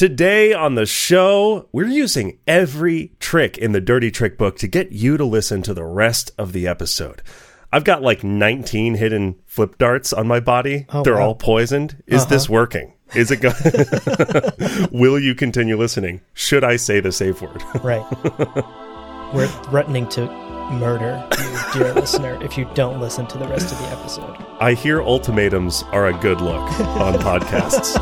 Today on the show, we're using every trick in the Dirty Trick book to get you to listen to the rest of the episode. I've got like 19 hidden flip darts on my body. Oh, They're wow. all poisoned. Is uh-huh. this working? Is it going? Will you continue listening? Should I say the safe word? Right. We're threatening to murder you, dear listener, if you don't listen to the rest of the episode. I hear ultimatums are a good look on podcasts.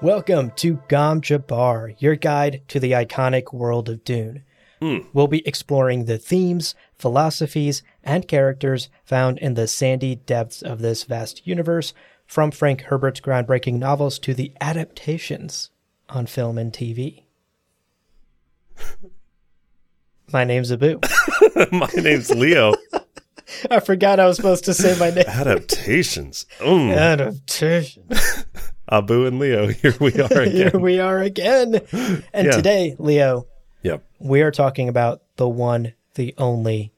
Welcome to Gom Jabbar, your guide to the iconic world of Dune. We'll be exploring the themes, philosophies, and characters found in the sandy depths of this vast universe, from Frank Herbert's groundbreaking novels to the adaptations on film and TV. My name's Abu. my name's Leo. I forgot I was supposed to say my name. Adaptations. Mm. Adaptation. Abu and Leo, here we are again. Here we are again. And Yeah. today, Leo, Yep. we are talking about the one, the only,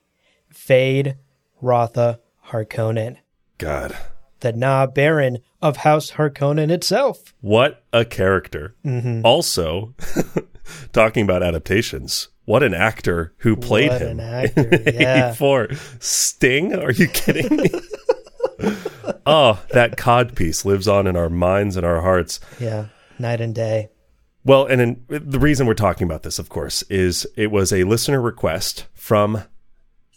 Fade Rotha Harkonnen, God. the na-Baron of House Harkonnen itself. What a character. Mm-hmm. Also, talking about adaptations, what an actor who played What him. an actor, yeah. 84. Sting? Are you kidding me? Oh, that cod piece lives on in our minds and our hearts. Yeah, night and day. Well, and in, the reason we're talking about this, of course, is it was a listener request from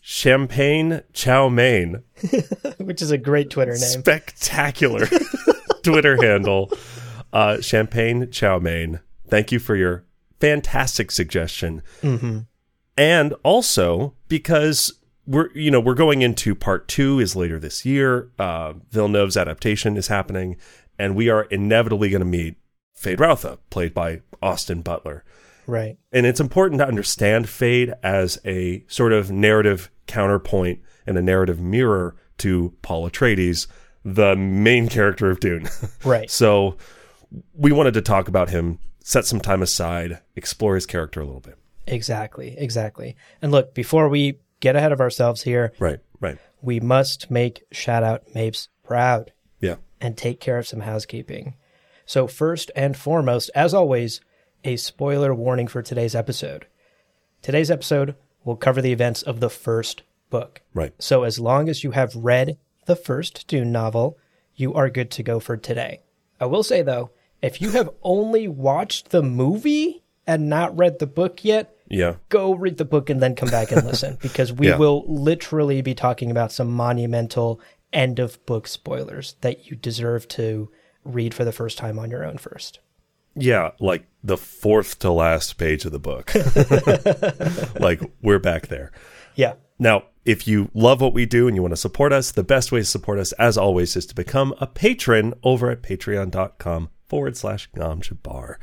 Champagne Chow Mein. Which is a great Twitter name. Spectacular Twitter handle. Uh, Champagne Chow Mein. Thank you for your fantastic suggestion. And also because we're you know we're going into part two is later this year. Uh, Villeneuve's adaptation is happening, and we are inevitably going to meet Feyd-Rautha, played by Austin Butler. Right. And it's important to understand Feyd as a sort of narrative counterpoint and a narrative mirror to Paul Atreides, the main character of Dune. Right. so we wanted to talk about him, set some time aside, explore his character a little bit. Exactly. Exactly. And look, before we get ahead of ourselves here, Right, right. we must make Shadout Mapes proud. Yeah. and take care of some housekeeping. So, first and foremost, as always, a spoiler warning for today's episode. Today's episode will cover the events of the first book. Right. So, as long as you have read the first Dune novel, you are good to go for today. I will say, though, if you have only watched the movie and not read the book yet, Yeah. go read the book and then come back and listen because we Yeah. will literally be talking about some monumental end of book spoilers that you deserve to read for the first time on your own first. Yeah, like the fourth to last page of the book. like we're back there. Yeah. Now, if you love what we do and you want to support us, the best way to support us, as always, is to become a patron over at patreon.com forward slash GomJabbar.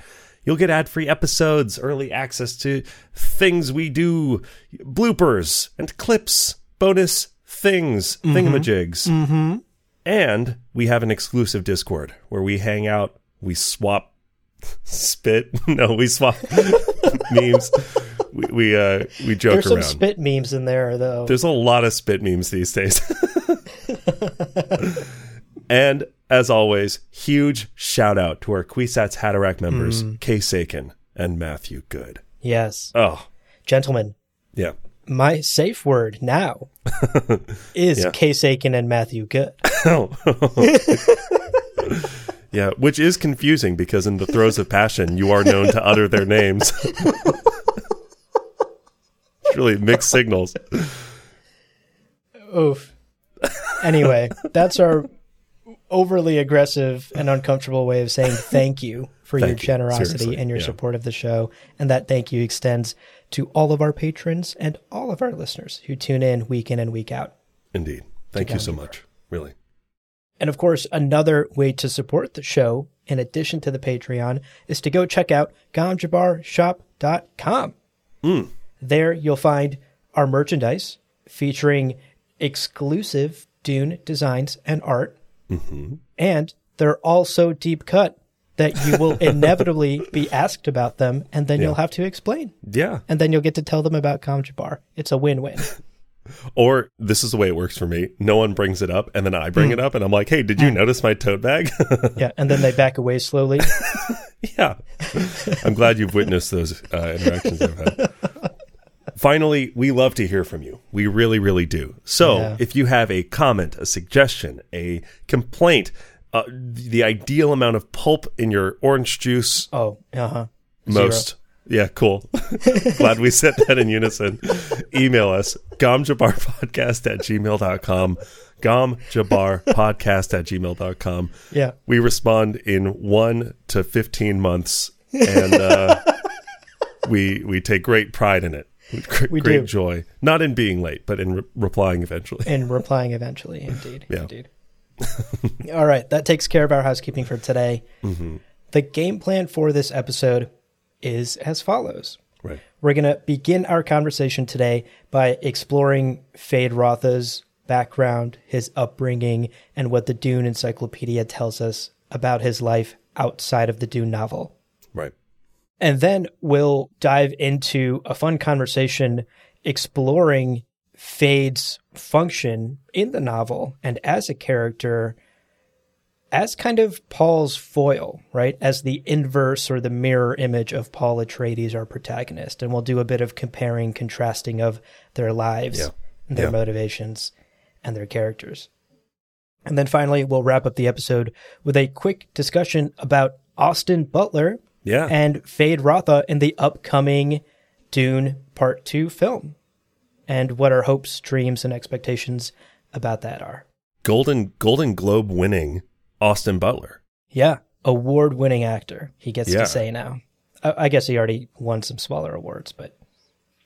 You'll get ad free episodes, early access to things we do, bloopers and clips, bonus things, thingamajigs. Mm-hmm. And we have an exclusive Discord where we hang out, we swap spit. No, we swap memes. We we, uh, we joke There's some around. spit memes in there though. There's a lot of spit memes these days. and as always, huge shout out to our Kwisatz Haderach members, hmm. Kay Sakin and Matthew Good. yes. Oh, Gentlemen, yeah. my safe word now is Yeah. Case Aiken and Matthew Good. Oh. yeah, which is confusing because in the throes of passion, you are known to utter their names. it's really mixed signals. Oof. Anyway, that's our overly aggressive and uncomfortable way of saying thank you for your Thank you. generosity Seriously, and your yeah. support of the show. And that thank you extends to all of our patrons and all of our listeners who tune in week in and week out. Indeed. Thank you so much. Really. And of course, another way to support the show, in addition to the Patreon, is to go check out gomjabbarshop.com. Hmm. There you'll find our merchandise featuring exclusive Dune designs and art. Mm-hmm. And they're also deep cut that you will inevitably be asked about them, and then you'll have to explain. Yeah. And then you'll get to tell them about Gom It's a win win. Or this is the way it works for me. No one brings it up, and then I bring hmm. it up, and I'm like, "Hey, did you hmm. notice my tote bag?" yeah. And then they back away slowly. yeah. I'm glad you've witnessed those uh, interactions I've had. Finally, we love to hear from you. We really, really do. So, Yeah. if you have a comment, a suggestion, a complaint, uh, the ideal amount of pulp in your orange juice, Oh, uh huh. most. Yeah, cool. Glad we said that in unison. Email us, gomjabbarpodcast at gmail.com. Gomjabbarpodcast at gmail.com. Yeah. We respond in one to 15 months, and uh, we we take great pride in it. Great, We great do. joy. Not in being late, but in re- replying eventually. In replying eventually. Indeed. Yeah. Indeed. All right. That takes care of our housekeeping for today. Mm-hmm. The game plan for this episode is as follows. Right. We're going to begin our conversation today by exploring Feyd-Rautha's background, his upbringing, and what the Dune Encyclopedia tells us about his life outside of the Dune novel. And then we'll dive into a fun conversation exploring Feyd's function in the novel and as a character as kind of Paul's foil, right? As the inverse or the mirror image of Paul Atreides, our protagonist. And we'll do a bit of comparing, contrasting of their lives Yeah. and their Yeah. motivations and their characters. And then finally, we'll wrap up the episode with a quick discussion about Austin Butler Yeah. and Feyd-Rautha in the upcoming Dune Part 2 film, and what our hopes, dreams, and expectations about that are. Golden Golden Globe winning Austin Butler. Yeah, award winning actor, he gets Yeah. to say now. I, I guess he already won some smaller awards, but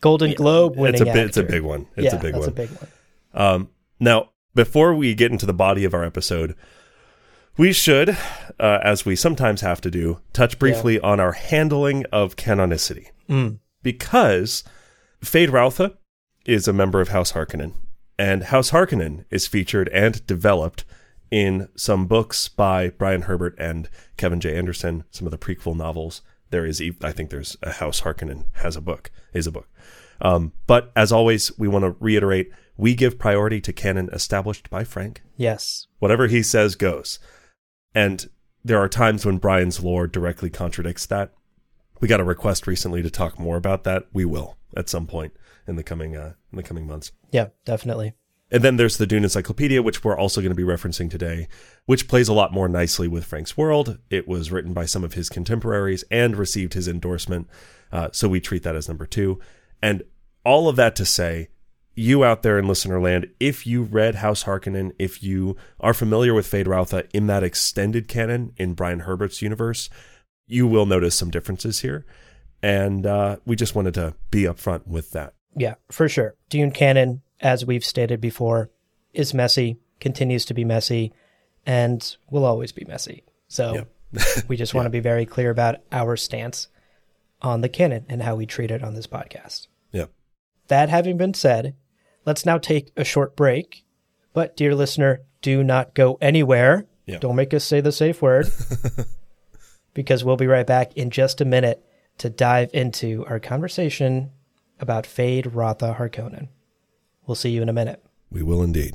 Golden Globe winning It's a actor. it's a big one. It's yeah, a big that's one. a big one. Um, now, before we get into the body of our episode, we should, uh, as we sometimes have to do, touch briefly on our handling of canonicity. Mm. Because Feyd-Rautha is a member of House Harkonnen, and House Harkonnen is featured and developed in some books by Brian Herbert and Kevin J. Anderson, some of the prequel novels. There is, I think there's a House Harkonnen has a book, is a book. Um, but as always, we want to reiterate we give priority to canon established by Frank. Yes. Whatever he says goes. And there are times when Brian's lore directly contradicts that. We got a request recently to talk more about that. We will at some point in the coming uh, in the coming months. Yeah, definitely. And then there's the Dune Encyclopedia, which we're also going to be referencing today, which plays a lot more nicely with Frank's world. It was written by some of his contemporaries and received his endorsement. Uh, so we treat that as number two. And all of that to say, you out there in listener land, if you read House Harkonnen, if you are familiar with Feyd-Rautha in that extended canon in Brian Herbert's universe, you will notice some differences here. And uh, we just wanted to be upfront with that. Yeah, for sure. Dune canon, as we've stated before, is messy, continues to be messy, and will always be messy. So we just want to be very clear about our stance on the canon and how we treat it on this podcast. Yep. That having been said, let's now take a short break. But, dear listener, do not go anywhere. Yeah. Don't make us say the safe word. because we'll be right back in just a minute to dive into our conversation about Feyd-Rautha Harkonnen. We'll see you in a minute. We will indeed.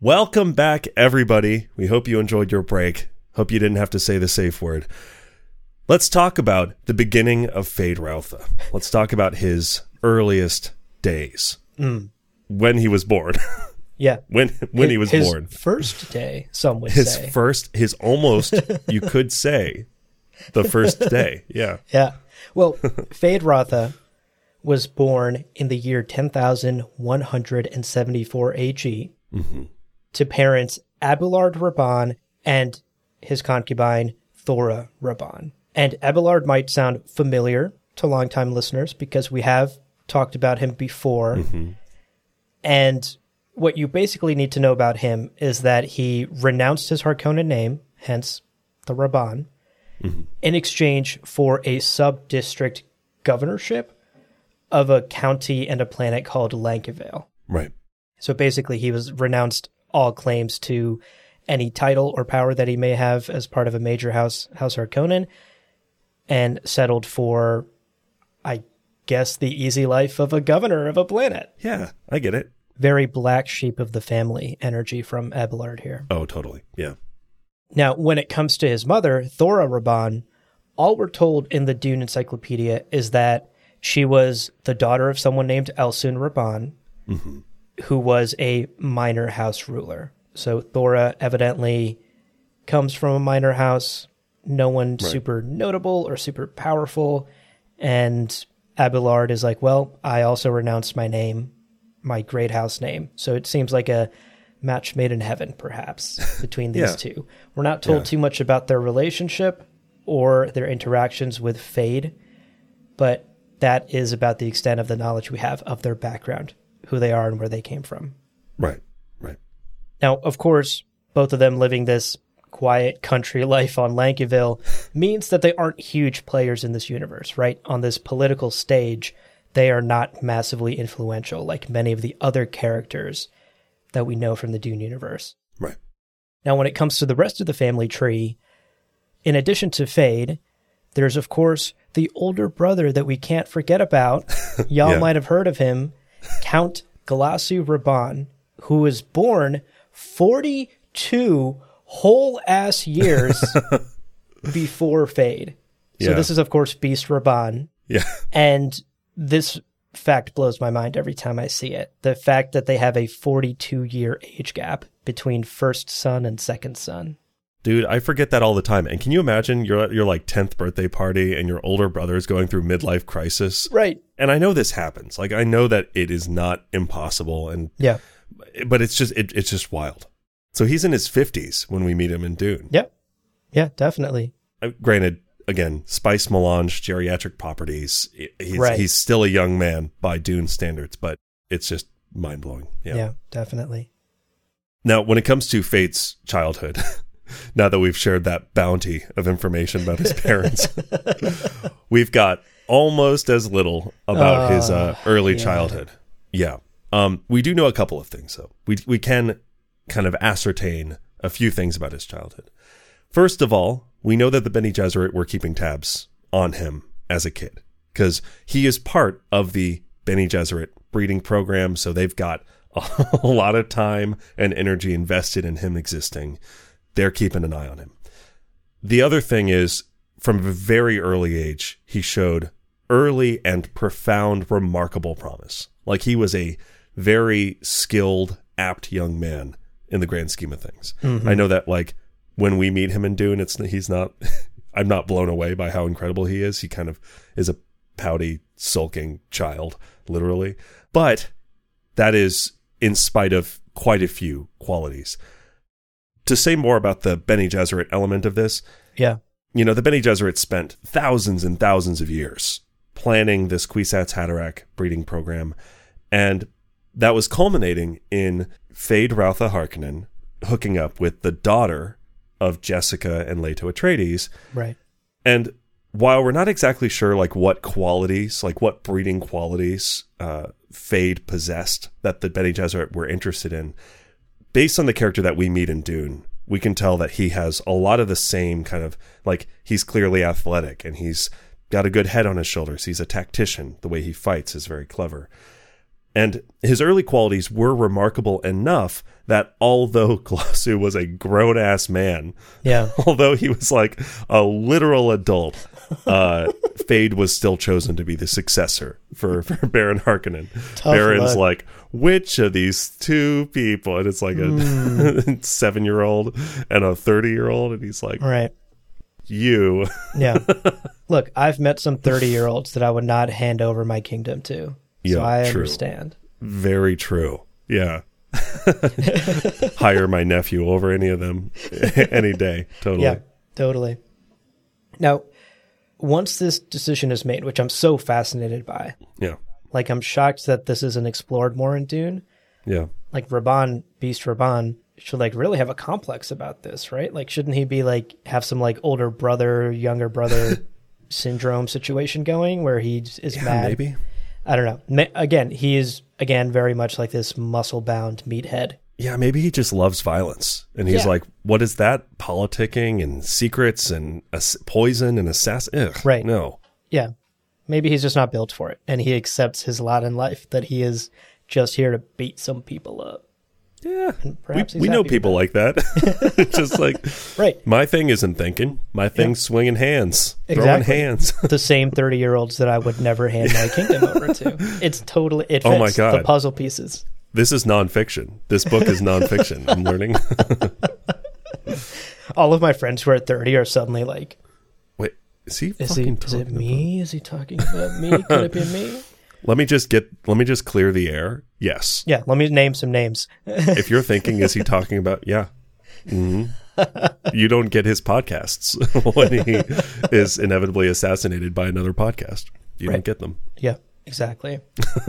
Welcome back, everybody. We hope you enjoyed your break. Hope you didn't have to say the safe word. Let's talk about the beginning of Feyd-Rautha. Let's talk about his earliest days. When he was born. Yeah. when when he was His born. First day, some would His say. first his almost you could say the first day. Yeah. Yeah. Well, Feyd-Rautha was born in the year 10,174 AG Mm-hmm. To parents Abulurd Rabban and his concubine Thora Rabban. And Abulurd might sound familiar to longtime listeners because we have talked about him before. Mm-hmm. And what you basically need to know about him is that he renounced his Harkonnen name, hence the Rabban, mm-hmm. in exchange for a sub district governorship of a county and a planet called Lankiveil. Right. So basically, he was renounced all claims to any title or power that he may have as part of a major house, House Harkonnen, and settled for, I guess, the easy life of a governor of a planet. Yeah, I get it. Very black sheep of the family energy from Abulurd here. Oh, totally. Yeah. Now, when it comes to his mother, Thora Rabban, all we're told in the Dune Encyclopedia is that she was the daughter of someone named Elsun Rabban, mm-hmm. Who was a minor house ruler. So Thora evidently comes from a minor house, no one super notable or super powerful. And Abulurd is like, well, I also renounced my name, my great house name. So it seems like a match made in heaven, perhaps, between these Yeah. two. We're not told Yeah. too much about their relationship or their interactions with Feyd, but that is about the extent of the knowledge we have of their background, who they are, and where they came from. Right. Right. Now, of course, both of them living this quiet country life on Lankiveil means that they aren't huge players in this universe, right? On this political stage, they are not massively influential like many of the other characters that we know from the Dune universe. Right. Now, when it comes to the rest of the family tree, in addition to Feyd, there's of course the older brother that we can't forget about. Y'all Yeah. might have heard of him, Count Glossu Rabban, who was born 42 whole ass years before Feyd. So Yeah. this is of course Beast Rabban, Yeah. and this fact blows my mind every time I see it. The fact that they have a 42 year age gap between first son and second son. Dude, I forget that all the time. And can you imagine you're at your like 10th birthday party and your older brother is going through midlife crisis? Right. And I know this happens. Like I know that it is not impossible and Yeah. but it's just it, it's just wild. So he's in his 50s when we meet him in Dune. Yeah. Yeah, definitely. Uh, granted, again, spice melange, geriatric properties. He's, Right. he's still a young man by Dune standards, but it's just mind blowing. Yeah. Yeah. definitely. Now, when it comes to Feyd's childhood, now that we've shared that bounty of information about his parents, we've got almost as little about his uh, early yeah. childhood. Yeah. Um, we do know a couple of things, though. We, we can kind of ascertain a few things about his childhood. First of all, we know that the Bene Gesserit were keeping tabs on him as a kid because he is part of the Bene Gesserit breeding program. So they've got a lot of time and energy invested in him existing. They're keeping an eye on him. The other thing is, from a very early age, he showed early and profound, remarkable promise. Like he was a very skilled, apt young man in the grand scheme of things. Mm-hmm. I know that, like, when we meet him in Dune, it's he's not. I'm not blown away by how incredible he is. He kind of is a pouty, sulking child, literally. But that is in spite of quite a few qualities. To say more about the Bene Gesserit element of this, Yeah. you know, the Bene Gesserit spent thousands and thousands of years planning this Kwisatz Haderach breeding program, and that was culminating in Feyd-Rautha Harkonnen hooking up with the daughter of Jessica and Leto Atreides. Right. And while we're not exactly sure, like what qualities, like what breeding qualities uh, Feyd possessed that the Bene Gesserit were interested in, based on the character that we meet in Dune, we can tell that he has a lot of the same kind of like he's clearly athletic and he's got a good head on his shoulders. He's a tactician. The way he fights is very clever. And his early qualities were remarkable enough that although Glossu was a grown ass man, Yeah. although he was like a literal adult, uh, Feyd was still chosen to be the successor for, for Baron Harkonnen. Tough Baron's luck. like, which of these two people? And it's like a hmm. seven year old and a 30 year old. And he's like, Right. you. Yeah. Look, I've met some 30 year olds that I would not hand over my kingdom to. So Yeah, I true. understand. Very true. Yeah. hire my nephew over any of them any day. Totally. Yeah, totally. Now, once this decision is made, which I'm so fascinated by, Yeah. Like I'm shocked that this isn't explored more in Dune. Yeah. Like Rabban, Beast Rabban should like really have a complex about this, right? Like, shouldn't he be like have some like older brother, younger brother syndrome situation going where he is Yeah, mad? maybe. I don't know. Ma- Again, he is again very much like this muscle bound meathead. Yeah, maybe he just loves violence. And he's Yeah. like, what is that? Politicking and secrets and ass- poison and assassin. Ugh, Right. No. Yeah. Maybe he's just not built for it. And he accepts his lot in life that he is just here to beat some people up. Yeah. We, we know people like that. it's just like, Right. my thing isn't thinking. My thing's swinging hands, throwing hands. the same 30 year olds that I would never hand my kingdom over to. It's totally, it fits Oh my God. the puzzle pieces. this is nonfiction. This book is nonfiction. I'm learning. All of my friends who are 30 are suddenly like, is he is, he, fucking is it talking me? Is he talking about me? Could it be me? Let me just get. Let me just clear the air. Yes. Yeah, let me name some names. if you're thinking, is he talking about? Yeah. hmm you don't get his podcasts when he is inevitably assassinated by another podcast. You Right. don't get them. Yeah, exactly.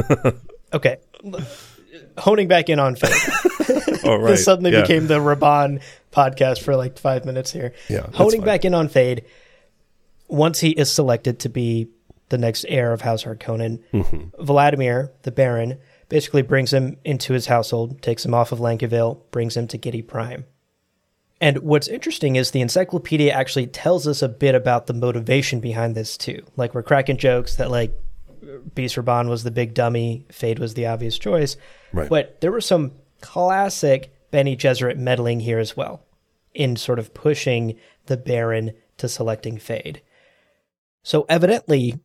okay. Honing back in on Feyd. Oh, right. This suddenly Yeah. became the Rabban podcast for like five minutes here. Yeah, Honing back in on Feyd, once he is selected to be the next heir of House Harkonnen, Mm-hmm. Vladimir, the Baron, basically brings him into his household, takes him off of Lankiveil, brings him to Giedi Prime. And what's interesting is the encyclopedia actually tells us a bit about the motivation behind this too. Like we're cracking jokes that like Beast Rabban was the big dummy, Feyd was the obvious choice. Right. But there was some classic Bene Gesserit meddling here as well, in sort of pushing the Baron to selecting Feyd. So evidently,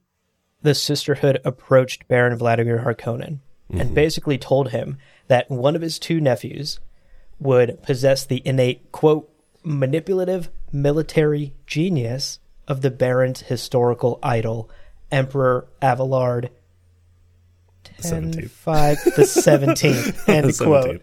the Sisterhood approached Baron Vladimir Harkonnen and mm-hmm. basically told him that one of his two nephews would possess the innate, quote, manipulative military genius of the Baron's historical idol, Emperor Avalard. 10, 5, the 17th, end quote.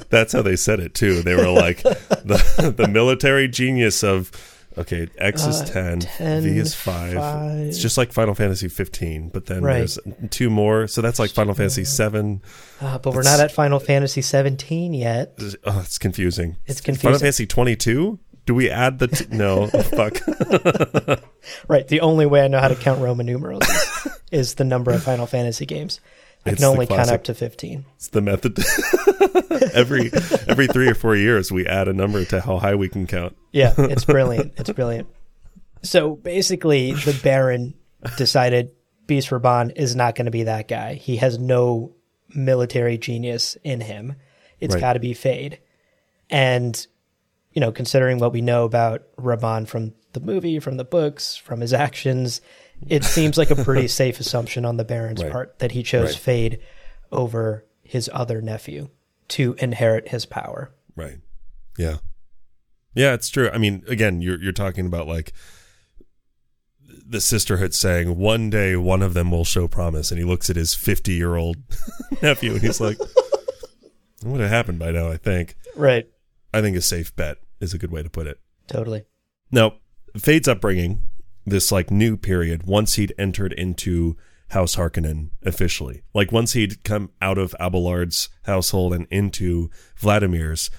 That's how they said it too. They were like the the military genius of okay, X is 10, 10, V is 5. five. It's just like Final Fantasy 15, but then Right. there's two more, so that's like Final Fantasy 7. Uh, but we're not at Final Fantasy 17 yet. Oh, it's confusing. It's confusing. Final. Fantasy 22? Do we add the t- no? oh, fuck. Right. The only way I know how to count Roman numerals is, is the number of Final Fantasy games. I can only count up to 15. It's the method. every every three or four years, we add a number to how high we can count. Yeah, it's brilliant. It's brilliant. So basically, the Baron decided Beast Rabban is not going to be that guy. He has no military genius in him. It's Right. got to be Feyd. And, you know, considering what we know about Rabban from the movie, from the books, from his actions, it seems like a pretty safe assumption on the Baron's Right. part that he chose Right. Feyd over his other nephew to inherit his power. Right. Yeah. Yeah, it's true. I mean, again, you're you're talking about like the sisterhood saying one day one of them will show promise, and he looks at his 50 year old nephew and he's like, "It would have happened by now." I think. Right. I think a safe bet is a good way to put it. Totally. Now, Feyd's upbringing, this like new period, once he'd entered into House Harkonnen officially, like once he'd come out of Abulurd's household and into Vladimir's,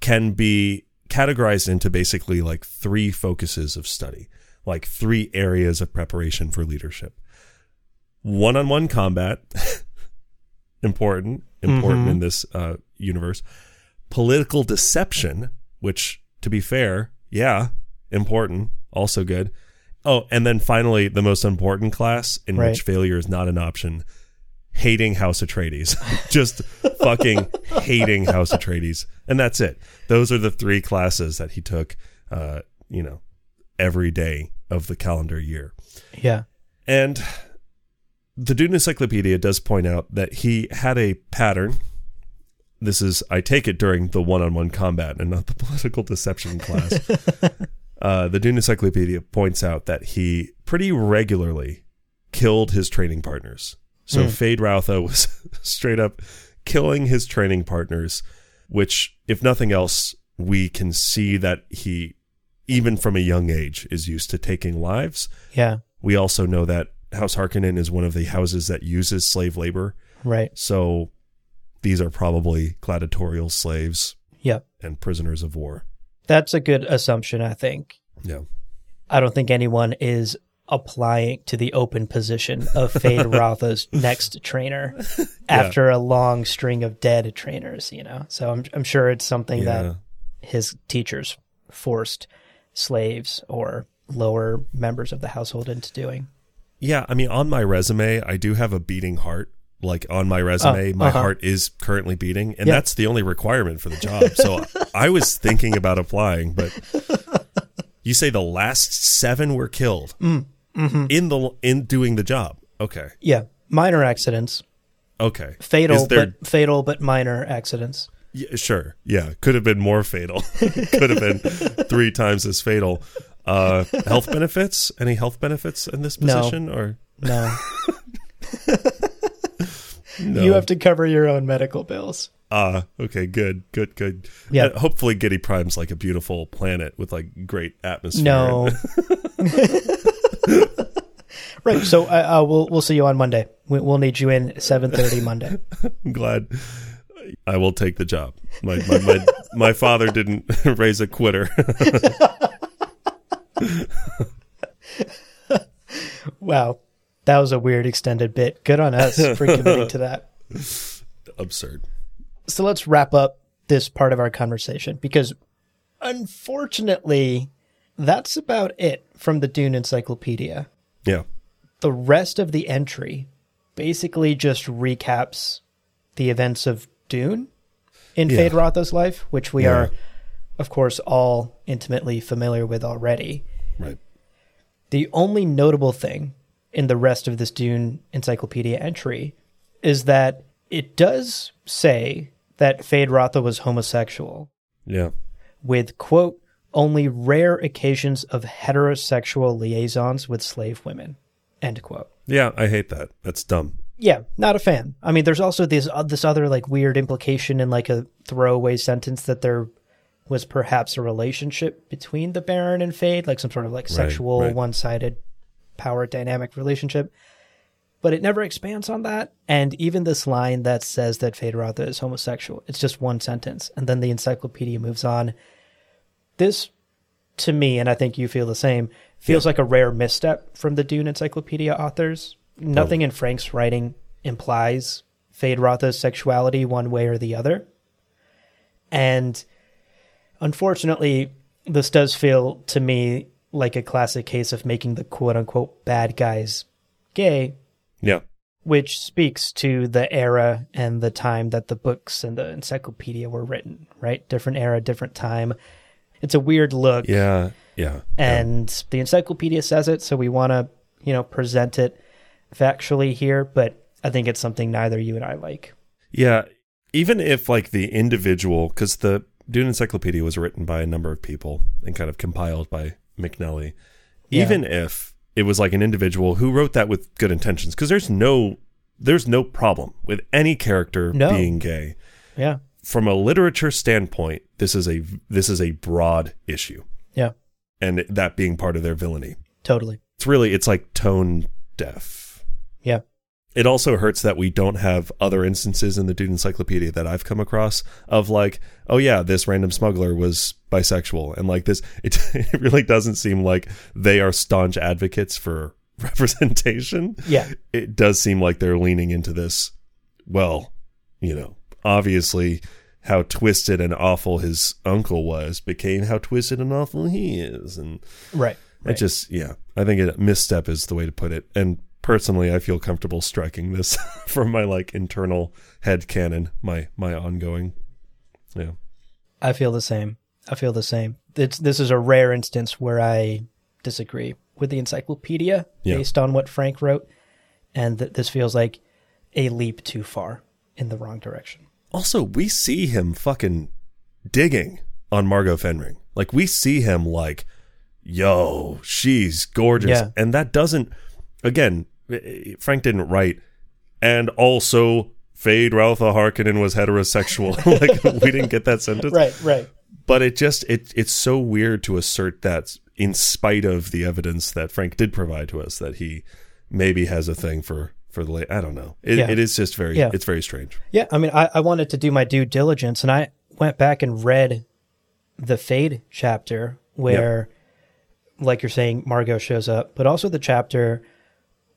can be categorized into basically like three focuses of study, like three areas of preparation for leadership. One on one combat, important, important in this uh, universe. Political deception, which, to be fair, yeah, important, also good. Oh, and then finally, the most important class in Right. which failure is not an option hating House Atreides. Just fucking hating House Atreides. And that's it. Those are the three classes that he took, uh, you know, every day of the calendar year. Yeah. And the Dune Encyclopedia does point out that he had a pattern. This is, I take it, during the one on one combat and not the political deception class. uh, the Dune Encyclopedia points out that he pretty regularly killed his training partners. So Feyd-Rautha was straight up killing his training partners, which, if nothing else, we can see that he, even from a young age, is used to taking lives. Yeah. We also know that House Harkonnen is one of the houses that uses slave labor. Right. So these are probably gladiatorial slaves Yep. and prisoners of war. That's a good assumption, I think. Yeah. I don't think anyone is applying to the open position of Feyd Rautha's next trainer after a long string of dead trainers, you know. So I'm I'm sure it's something Yeah. that his teachers forced slaves or lower members of the household into doing. Yeah, I mean, on my resume, I do have a beating heart. Like on my resume, Oh, my uh-huh. heart is currently beating, and Yeah. that's the only requirement for the job. So I was thinking about applying, but you say the last seven were killed Mm, mm-hmm. in the in doing the job. Okay, Yeah, minor accidents, okay, fatal there- but fatal but minor accidents. Yeah, sure. Yeah, could have been more fatal. could have been three times as fatal. Uh, health benefits? Any health benefits in this No. position? Or No, no? you have to cover your own medical bills. Ah, okay, good, good, good. Yeah. Uh, hopefully, Giddy Prime's like a beautiful planet with like great atmosphere. No. right. So uh, uh, we'll we'll see you on Monday. We, we'll need you in seven thirty Monday. I'm glad. I will take the job. My my my, my father didn't raise a quitter. Wow, that was a weird extended bit. Good on us for committing to that. Absurd. So let's wrap up this part of our conversation because unfortunately, that's about it from the Dune Encyclopedia. Yeah. The rest of the entry basically just recaps the events of Dune in Yeah. Feyd-Rautha's life, which we Yeah. are, of course, all intimately familiar with already. Right. The only notable thing in the rest of this Dune Encyclopedia entry is that it does say that Feyd-Rautha was homosexual, Yeah. with, quote, only rare occasions of heterosexual liaisons with slave women, end quote. Yeah. I hate that. That's dumb. Yeah, not a fan. I mean, there's also this uh, this other like weird implication in like a throwaway sentence that there was perhaps a relationship between the Baron and Feyd, like some sort of like sexual right. one-sided power dynamic relationship. But it never expands on that. And even this line that says that Feyd-Rautha is homosexual, it's just one sentence, and then the encyclopedia moves on. This, to me, and I think you feel the same, feels like a rare misstep from the Dune Encyclopedia authors. Nothing in Frank's writing implies Feyd-Rautha's sexuality one way or the other. And unfortunately, this does feel to me like a classic case of making the quote unquote bad guys gay, Yeah. which speaks to the era and the time that the books and the encyclopedia were written, right? Different era, different time. It's a weird look Yeah. Yeah. and the encyclopedia says it so we want to you know present it factually here but i think it's something neither you and i like Yeah, even if like the individual, because the Dune Encyclopedia was written by a number of people and kind of compiled by McNelly, Yeah. even if it was like an individual who wrote that with good intentions, because there's no there's no problem with any character No. being gay. yeah From a literature standpoint, this is a this is a broad issue, yeah and that being part of their villainy. totally It's really it's like tone deaf. It also hurts that we don't have other instances in the Dune Encyclopedia that I've come across of like, oh yeah, this random smuggler was bisexual, and like this, it, it really doesn't seem like they are staunch advocates for representation. yeah It does seem like they're leaning into this. Well, you know, obviously, how twisted and awful his uncle was became how twisted and awful he is, and right, it just, yeah, I think a misstep is the way to put it. And personally, I feel comfortable striking this from my like internal head canon, my my ongoing. Yeah, i feel the same i feel the same it's, this is a rare instance where i disagree with the encyclopedia Yeah. based on what frank wrote and that this feels like a leap too far in the wrong direction Also, we see him fucking digging on Margot Fenring. Like we see him like, yo, she's gorgeous, Yeah. and that doesn't. Again, Frank didn't write, and also Feyd-Rautha Harkonnen was heterosexual. like we didn't get that sentence. Right, right. But it just it it's so weird to assert that in spite of the evidence that Frank did provide to us that he maybe has a thing for for the late. I don't know. It, Yeah. it is just very Yeah. it's very strange. Yeah, I mean, I, I wanted to do my due diligence, and I went back and read the Feyd chapter where, like you're saying, Margot shows up, but also the chapter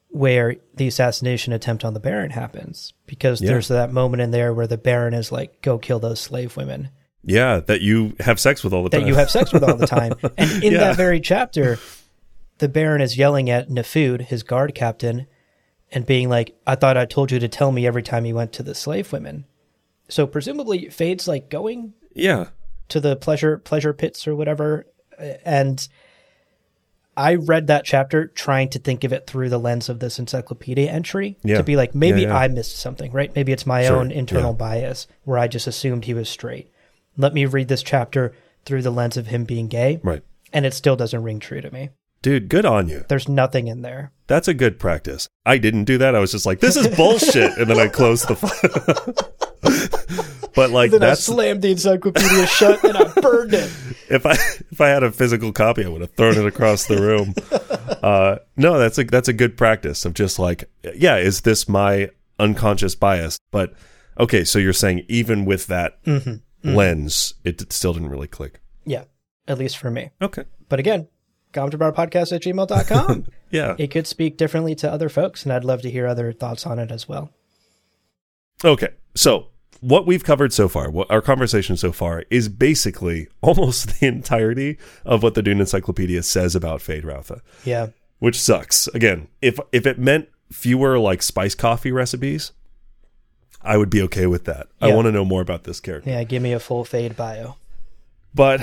where the assassination attempt on the Baron happens, because Yeah. there's that moment in there where the Baron is like, "Go kill those slave women Yeah, that you have sex with all the that time. you have sex with all the time," and in Yeah. that very chapter, the Baron is yelling at Nefud, his guard captain, and being like, "I thought I told you to tell me every time you went to the slave women." So presumably, Feyd's like going yeah. to the pleasure pleasure pits or whatever, uh, and I read that chapter trying to think of it through the lens of this encyclopedia entry Yeah. to be like, maybe Yeah, yeah. I missed something, right? Maybe it's my Sure, own internal bias where I just assumed he was straight. Let me read this chapter through the lens of him being gay, Right. and it still doesn't ring true to me. Dude, good on you. There's nothing in there. That's a good practice. I didn't do that. I was just like, this is bullshit. and then I closed the file. but like Then that's I slammed the encyclopedia shut and I burned it. if I if I had a physical copy, I would have thrown it across the room. Uh, no, that's a that's a good practice of just like, yeah, is this my unconscious bias? But okay, so you're saying even with that lens, it still didn't really click. Yeah, at least for me. Okay, But again, gomjabbarpodcast at gmail.com. yeah, it could speak differently to other folks, and I'd love to hear other thoughts on it as well. okay. So what we've covered so far, what our conversation so far, is basically almost the entirety of what the Dune Encyclopedia says about Feyd-Rautha. Yeah. which sucks. Again, if if it meant fewer like spice coffee recipes, I would be okay with that. I want to know more about this character. Yeah, give me a full Feyd bio. But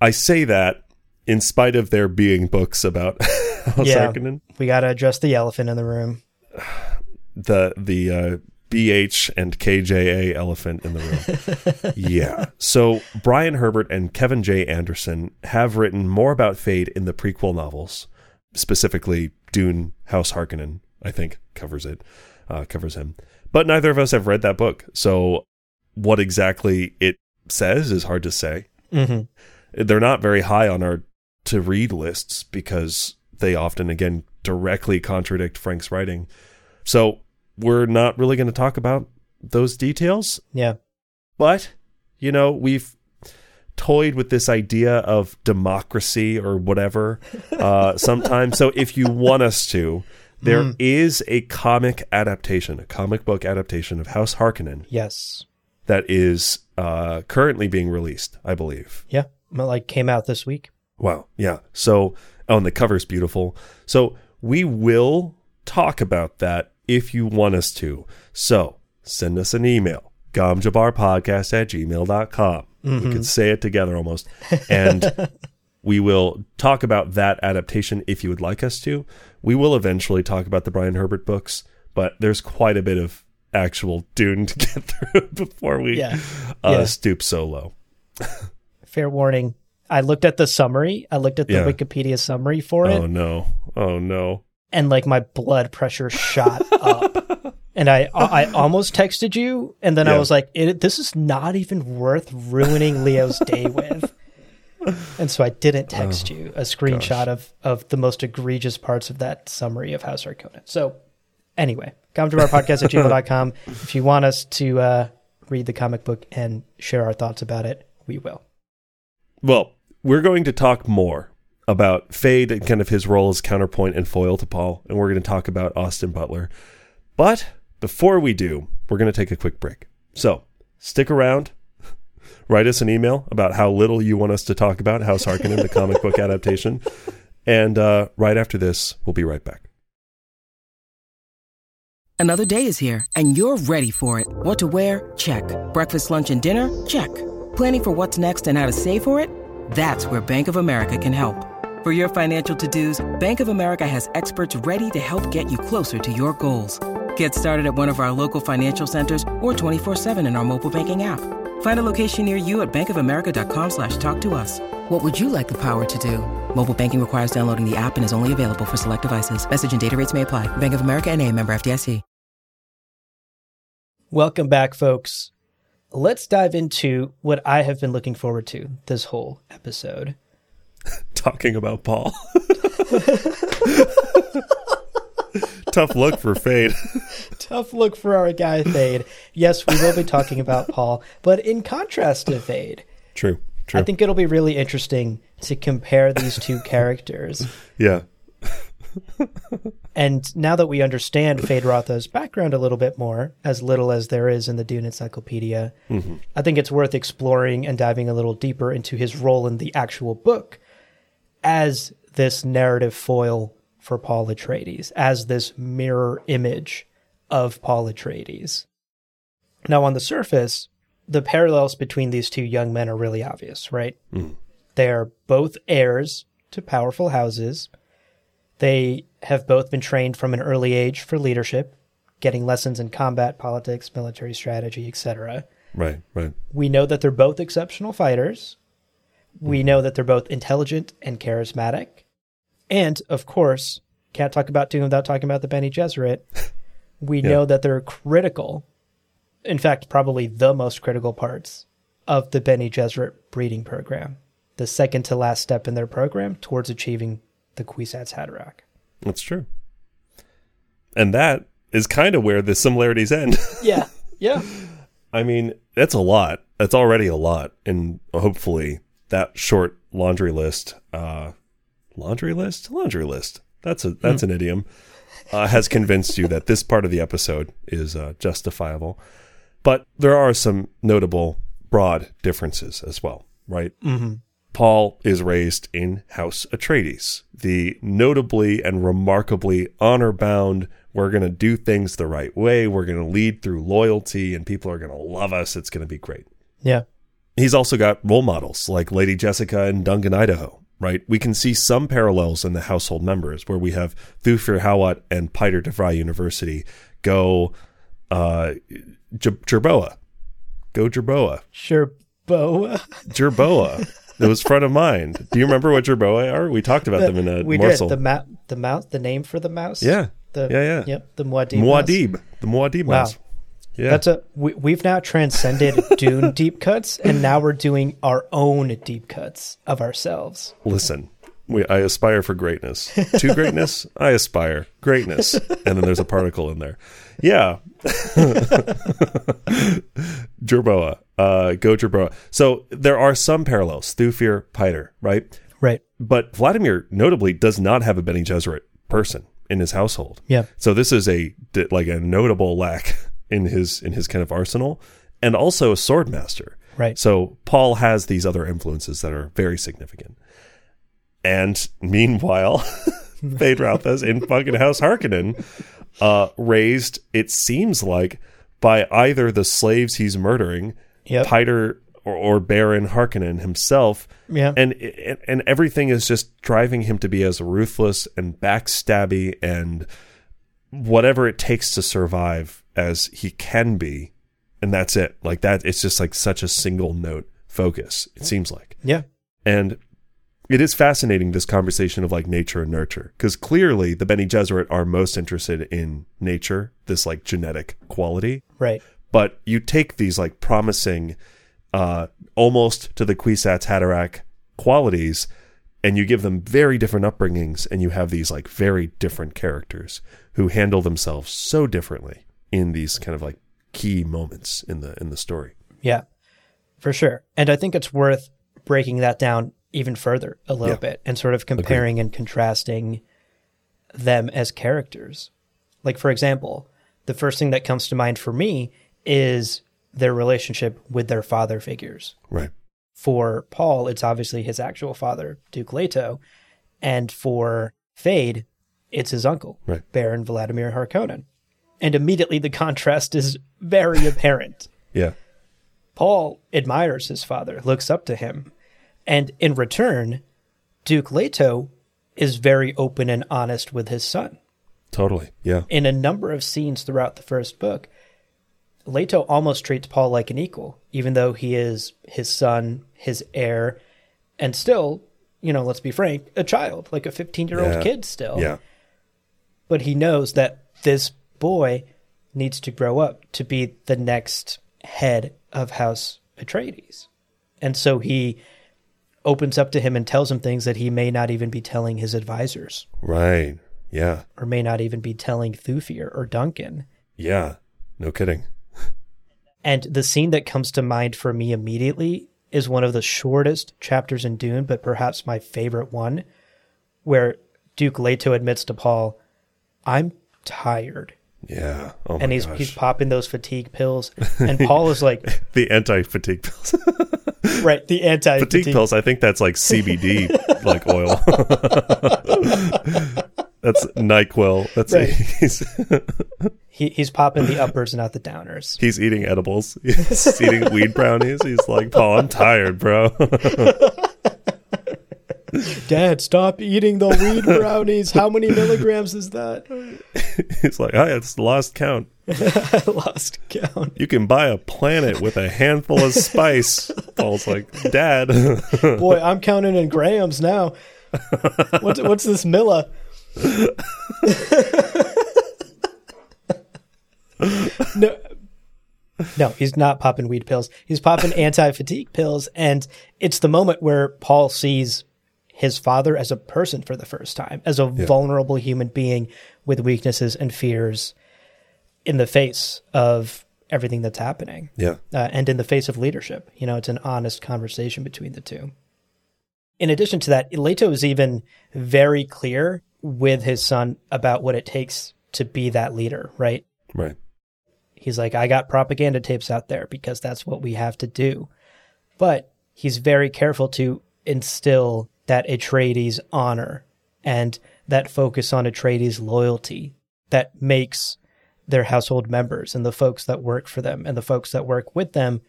I say that in spite of there being books about Yeah. Harkonnen, We got to address the elephant in the room. the the uh, BH and KJA elephant in the room. yeah. So Brian Herbert and Kevin J. Anderson have written more about Feyd in the prequel novels, specifically Dune House Harkonnen. I think covers it, uh, covers him. But neither of us have read that book, so what exactly it says is hard to say. hmm They're not very high on our to read lists because they often, again, directly contradict Frank's writing. So we're not really going to talk about those details. Yeah. But, you know, we've toyed with this idea of democracy or whatever uh, sometimes. so if you want us to, there is a comic adaptation, a comic book adaptation of House Harkonnen Yes. that is uh, currently being released, I believe. Yeah. Well, Like came out this week. Wow. Yeah. So, oh, and the cover's beautiful. So, we will talk about that if you want us to. So, send us an email, gomjabbarpodcast at gmail.com. We could say it together almost. And we will talk about that adaptation if you would like us to. We will eventually talk about the Brian Herbert books, but there's quite a bit of actual Dune to get through before we Yeah. uh, Yeah. stoop so low. Fair warning. I looked at the summary. I looked at the Yeah. Wikipedia summary for it, Oh, no. Oh, no. And like my blood pressure shot up. And I I almost texted you, and then I was like, it, "This is not even worth ruining Leo's day with." And so I didn't text Oh, you a screenshot of of the most egregious parts of that summary of House Harkonnen. So anyway, come to our podcast at gmail.com. If you want us to uh, read the comic book and share our thoughts about it, we will. Well, we're going to talk more about Feyd and kind of his role as counterpoint and foil to Paul, and we're going to talk about Austin Butler. But before we do, we're going to take a quick break. So stick around. Write us an email about how little you want us to talk about House Harkonnen, the comic book adaptation. And uh, right after this, we'll be right back. Another day is here, and you're ready for it. What to wear? Check. Breakfast, lunch, and dinner? Check. Planning for what's next and how to save for it? That's where Bank of America can help. For your financial to-dos, Bank of America has experts ready to help get you closer to your goals. Get started at one of our local financial centers or 24-7 in our mobile banking app. Find a location near you at bankofamerica.com slash talk to us. What would you like the power to do? Mobile banking requires downloading the app and is only available for select devices. Message and data rates may apply. Bank of America and a member FDIC. Welcome back, folks. Let's dive into what I have been looking forward to this whole episode. Talking about Paul. Tough look for Feyd. Tough look for our guy Feyd. Yes, we will be talking about Paul, but in contrast to Feyd, True. True. I think it'll be really interesting to compare these two characters. yeah. And now that we understand Feyd-Rautha's background a little bit more, as little as there is in the Dune Encyclopedia, mm-hmm. I think it's worth exploring and diving a little deeper into his role in the actual book as this narrative foil for Paul Atreides, as this mirror image of Paul Atreides. Now, on the surface, the parallels between these two young men are really obvious, right? Hmm. They're both heirs to powerful houses. They have both been trained from an early age for leadership, getting lessons in combat, politics, military strategy, etc. Right. Right. We know that they're both exceptional fighters. We know that they're both intelligent and charismatic. And, of course, can't talk about Dune without talking about the Bene Gesserit. We know that they're critical, in fact, probably the most critical parts of the Bene Gesserit breeding program, the second to last step in their program towards achieving the Kwisatz Haderach. That's true. And that is kind of where the similarities end. Yeah, yeah. I mean, that's a lot. That's already a lot. And hopefully that short laundry list, uh, laundry list? Laundry list. That's a, that's an idiom. Uh, has convinced you that this part of the episode is uh, justifiable. But there are some notable broad differences as well, right? Mm-hmm. Paul is raised in House Atreides, the notably and remarkably honor bound, we're going to do things the right way, we're going to lead through loyalty, and people are going to love us. It's going to be great. Yeah. He's also got role models like Lady Jessica and Duncan, Idaho, right? We can see some parallels in the household members where we have Thufir Hawat and Piter DeVry University go uh, J- Jerboa. Go Jerboa. Sure, Boa. Jerboa. It was front of mind. Do you remember what Jerboa are? We talked about them in a we morsel. did the ma- the mouse, the name for the mouse. yeah. The, yeah, yeah. Yep, the Muad'Dib. mouse. Muad'Dib. The Muad'Dib Wow. mouse. Yeah. That's a we, we've now transcended Dune deep cuts, and now we're doing our own deep cuts of ourselves. Listen, we, I aspire for greatness. To greatness, I aspire. Greatness. And then there's a particle in there. Yeah. Jerboa. Uh, go Jerboa. So there are some parallels. Thufir, Piter, right? Right. But Vladimir notably does not have a Bene Gesserit person in his household. Yeah. So this is a like a notable lack in his in his kind of arsenal, and also a sword master. Right. So Paul has these other influences that are very significant. And meanwhile, Feyd-Rautha's in fucking House Harkonnen, uh, raised, it seems like, by either the slaves he's murdering, Yep. Piter or, or Baron Harkonnen himself, Yeah. and, and and everything is just driving him to be as ruthless and backstabby and whatever it takes to survive as he can be, and that's it. Like that, it's just like such a single note focus. It seems like, Yeah. and it is fascinating this conversation of like nature and nurture because clearly the Bene Gesserit are most interested in nature, this like genetic quality, Right. but you take these like promising uh almost to the Kwisatz Haderach qualities and you give them very different upbringings and you have these like very different characters who handle themselves so differently in these kind of like key moments in the in the story. Yeah. For sure. And I think it's worth breaking that down even further a little Yeah. bit and sort of comparing and contrasting them as characters. Like, for example, the first thing that comes to mind for me is their relationship with their father figures. Right. For Paul, it's obviously his actual father, Duke Leto. And for Feyd, it's his uncle, Right. Baron Vladimir Harkonnen. And immediately the contrast is very apparent. Yeah. Paul admires his father, looks up to him, and in return, Duke Leto is very open and honest with his son. Totally. Yeah. In a number of scenes throughout the first book, Leto almost treats Paul like an equal, even though he is his son, his heir, and still, you know, let's be frank, a child, like a 15 year old Yeah. kid still Yeah. but he knows that this boy needs to grow up to be the next head of House Atreides. And so he opens up to him and tells him things that he may not even be telling his advisors Right. Yeah. or may not even be telling Thufir or Duncan. Yeah. No kidding. And the scene that comes to mind for me immediately is one of the shortest chapters in Dune, but perhaps my favorite one, where Duke Leto admits to Paul, I'm tired. Yeah. Oh and he's gosh. he's popping those fatigue pills. And Paul is like, the anti-fatigue pills. right, the anti fatigue pills. I think that's like CBD like oil. that's Nyquil. That's Right. he's, He, he's popping the uppers, not the downers. he's eating edibles. He's eating weed brownies. He's like, Paul, I'm tired, bro. Dad, stop eating the weed brownies. How many milligrams is that? he's like, oh, it's lost count. I lost count. You can buy a planet with a handful of spice. Paul's like, Dad. Boy, I'm counting in grams now. What's what's this Milla? no, no, he's not popping weed pills. He's popping anti-fatigue pills, and it's the moment where Paul sees his father as a person for the first time, as a vulnerable human being with weaknesses and fears, in the face of everything that's happening yeah. uh, and in the face of leadership. You know, it's an honest conversation between the two. In addition to that, Leto is even very clear with his son about what it takes to be that leader, right? Right. He's like, I got propaganda tapes out there because that's what we have to do. But he's very careful to instill that Atreides honor and that focus on Atreides loyalty that makes their household members and the folks that work for them and the folks that work with them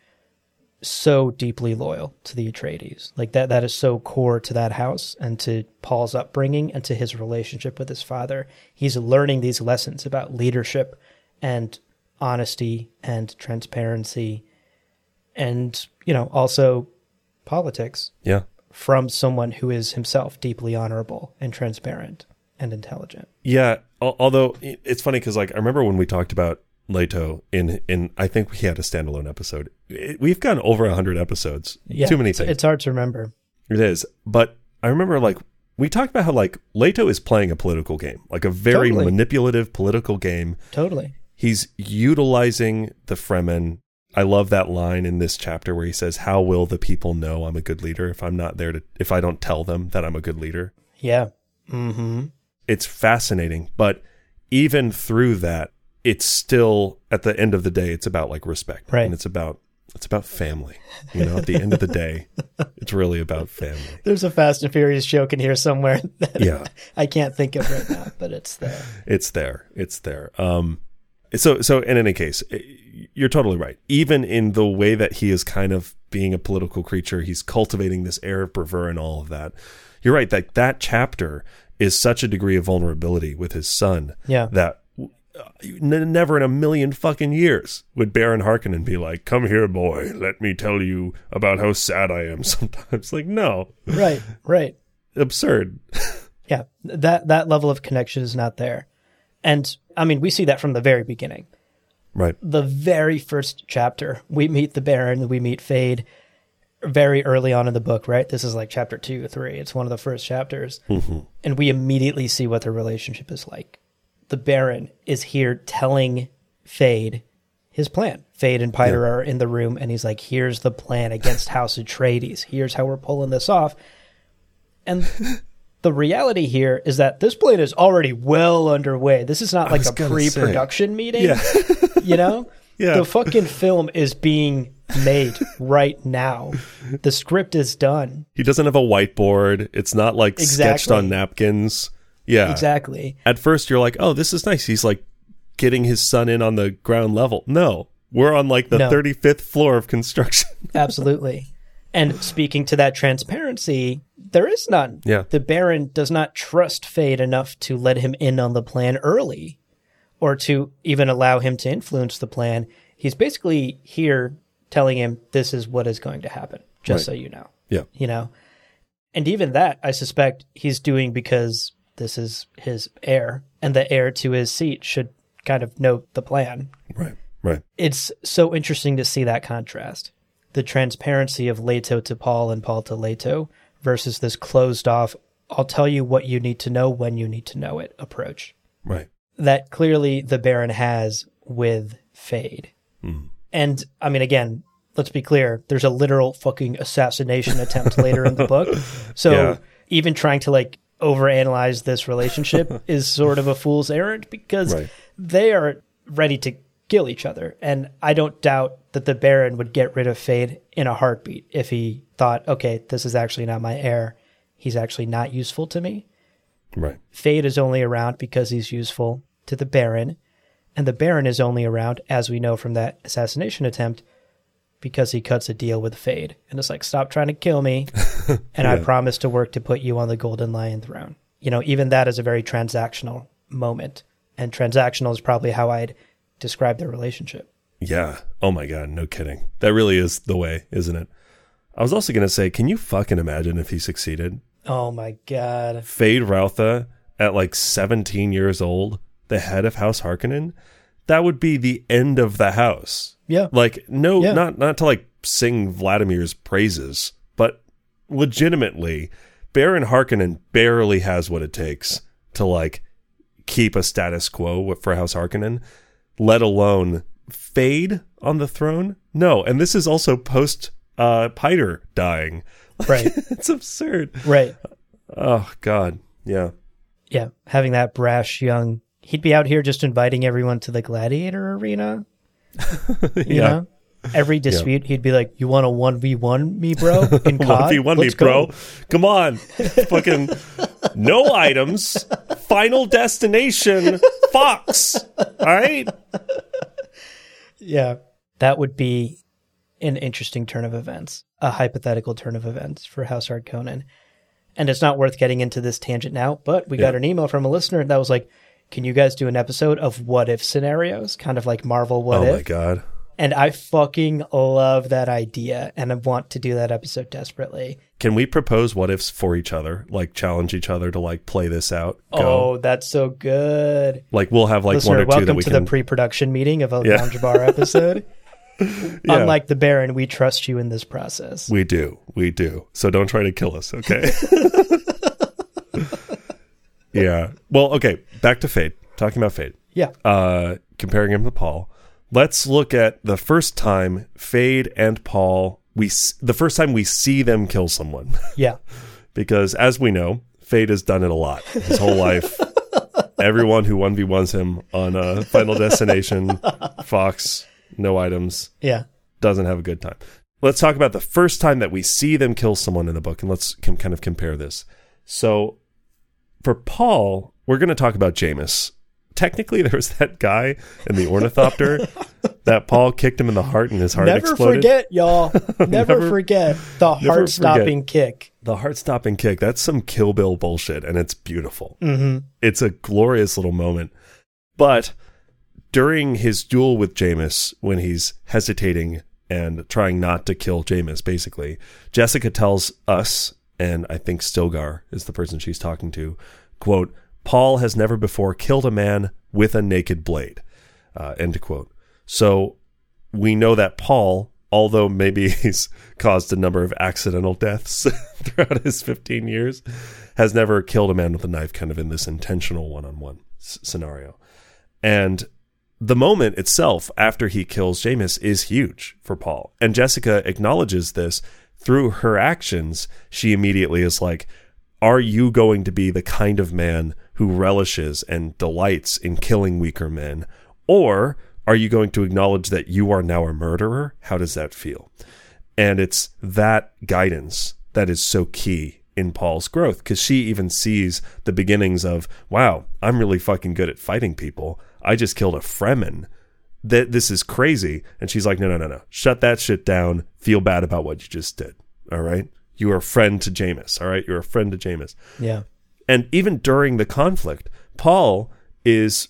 so deeply loyal to the Atreides. Like that that is so core to that house and to Paul's upbringing and to his relationship with his father. He's learning these lessons about leadership and honesty and transparency and, you know, also politics Yeah. From someone who is himself deeply honorable and transparent and intelligent. Yeah, although it's funny because like I remember when we talked about Leto in in I think we had a standalone episode. We've gone over hundred episodes. Yeah, Too many it's, things. It's hard to remember. it is, but I remember like we talked about how like Leto is playing a political game, like a very Totally. manipulative political game. Totally. He's utilizing the Fremen. I love that line in this chapter where he says, "How will the people know I'm a good leader if I'm not there to if I don't tell them that I'm a good leader?" Yeah. Mm-hmm. it's fascinating but even through that it's still at the end of the day it's about like respect Right. and it's about it's about family you know at the end of the day it's really about family There's a Fast and Furious joke in here somewhere that yeah I can't think of right now, but it's there. it's there it's there um so so in any case you're totally right even in the way that he is kind of being a political creature he's cultivating this air of bravura and all of that you're right that that chapter is such a degree of vulnerability with his son Yeah. that uh, n- never in a million fucking years would Baron Harkonnen be like, "Come here, boy, let me tell you about how sad I am." Sometimes, like, no, Right. Right. absurd. Yeah. That that level of connection is not there. And I mean, we see that from the very beginning. Right? The very first chapter, we meet the Baron, we meet Feyd very early on in the book, right? This is like chapter two or three. It's one of the first chapters. Mm-hmm. And we immediately see what their relationship is like. The Baron is here telling Feyd his plan. Feyd and Piter are in the room, and he's like, here's the plan against House Atreides. Here's how we're pulling this off. And the reality here is that this plan is already well underway. This is not like a pre-production meeting. Yeah. you know? Yeah. The fucking film is being made right now. The script is done. He doesn't have a whiteboard. It's not like sketched on napkins. Yeah. Exactly. At first, you're like, "Oh, this is nice." He's like getting his son in on the ground level. No, we're on like the No. 35th floor of construction. Absolutely. And speaking to that transparency, there is none. Yeah. The Baron does not trust Feyd enough to let him in on the plan early or to even allow him to influence the plan. He's basically here telling him this is what is going to happen, just Right. so you know. yeah. You know? And even that, I suspect he's doing because this is his heir, and the heir to his seat should kind of know the plan. Right. Right. It's so interesting to see that contrast. The transparency of Leto to Paul and Paul to Leto versus this closed off, I'll tell you what you need to know when you need to know it approach. Right. That clearly the Baron has with Feyd. Hmm. And I mean, again, let's be clear, there's a literal fucking assassination attempt later in the book. So Yeah. even trying to like overanalyze this relationship is sort of a fool's errand because Right. they are ready to kill each other. And I don't doubt that the Baron would get rid of Feyd in a heartbeat if he thought, okay, this is actually not my heir. He's actually not useful to me. Right. Feyd is only around because he's useful to the Baron, and the Baron is only around, as we know from that assassination attempt, because he cuts a deal with Feyd. And it's like, stop trying to kill me, and I promise to work to put you on the Golden Lion throne. You know, even that is a very transactional moment, and transactional is probably how I'd describe their relationship. Yeah. Oh my God. No kidding. That really is the way, isn't it? I was also going to say, can you fucking imagine if he succeeded? Oh my god. Feyd-Rautha at like 17 years old, the head of House Harkonnen, that would be the end of the house. Yeah. Like no Yeah. not not to like sing Vladimir's praises, but legitimately Baron Harkonnen barely has what it takes to like keep a status quo for House Harkonnen, let alone Feyd on the throne. No, and this is also post uh Piter dying. Right. it's absurd. right. Oh God, yeah, Yeah. Having that brash young he'd be out here just inviting everyone to the gladiator arena. Yeah. know? Every dispute, he'd be like, "You want a one v one me, bro? In one v one me, bro. go." Come on, fucking no items. Final destination, Fox. All right. Yeah, that would be an interesting turn of events, a hypothetical turn of events for House Conan. And it's not worth getting into this tangent now, but we got an email from a listener that was like, "Can you guys do an episode of what if scenarios, kind of like Marvel What oh If?" my God. And I fucking love that idea, and I want to do that episode desperately. Can we propose what ifs for each other? Like challenge each other to like play this out. Go. Oh, that's so good. Like we'll have like Listener, one or two welcome that we to can. the pre-production meeting of a Yeah. Lounge Bar episode. Yeah. Unlike the Baron, we trust you in this process. we do, we do. So don't try to kill us, okay? yeah. Well, okay. Back to Feyd. Talking about Feyd. yeah, uh, comparing him to Paul. Let's look at the first time Feyd and Paul. We the first time we see them kill someone, yeah, because as we know, Feyd has done it a lot his whole life. Everyone who one v ones him on a Final Destination, Fox, no items, yeah. doesn't have a good time. Let's talk about the first time that we see them kill someone in the book, and let's com- kind of compare this. So, for Paul, we're going to talk about Jameis. Technically, there was that guy in the ornithopter that Paul kicked him in the heart, and his heart Never exploded. forget, y'all. Never, Never- forget the heart-stopping kick. The heart-stopping kick. That's some Kill Bill bullshit, and it's beautiful. Mm-hmm. It's a glorious little moment. But during his duel with Jameis, when he's hesitating and trying not to kill Jameis, basically, Jessica tells us, and I think Stilgar is the person she's talking to, quote, Paul has never before killed a man with a naked blade, uh, end quote. So we know that Paul, although maybe he's caused a number of accidental deaths throughout his 15 years, has never killed a man with a knife kind of in this intentional one on one scenario. And the moment itself after he kills Jameis is huge for Paul. And Jessica acknowledges this through her actions. She immediately is like, Are you going to be the kind of man who relishes and delights in killing weaker men? Or are you going to acknowledge that you are now a murderer? How does that feel? And it's that guidance that is so key in Paul's growth because she even sees the beginnings of, wow, I'm really fucking good at fighting people. I just killed a Fremen. That this is crazy. And she's like, no, no, no, no. Shut that shit down. Feel bad about what you just did. All right. You are a friend to Jameis. All right. You're a friend to Jameis. Yeah, And even during the conflict, Paul is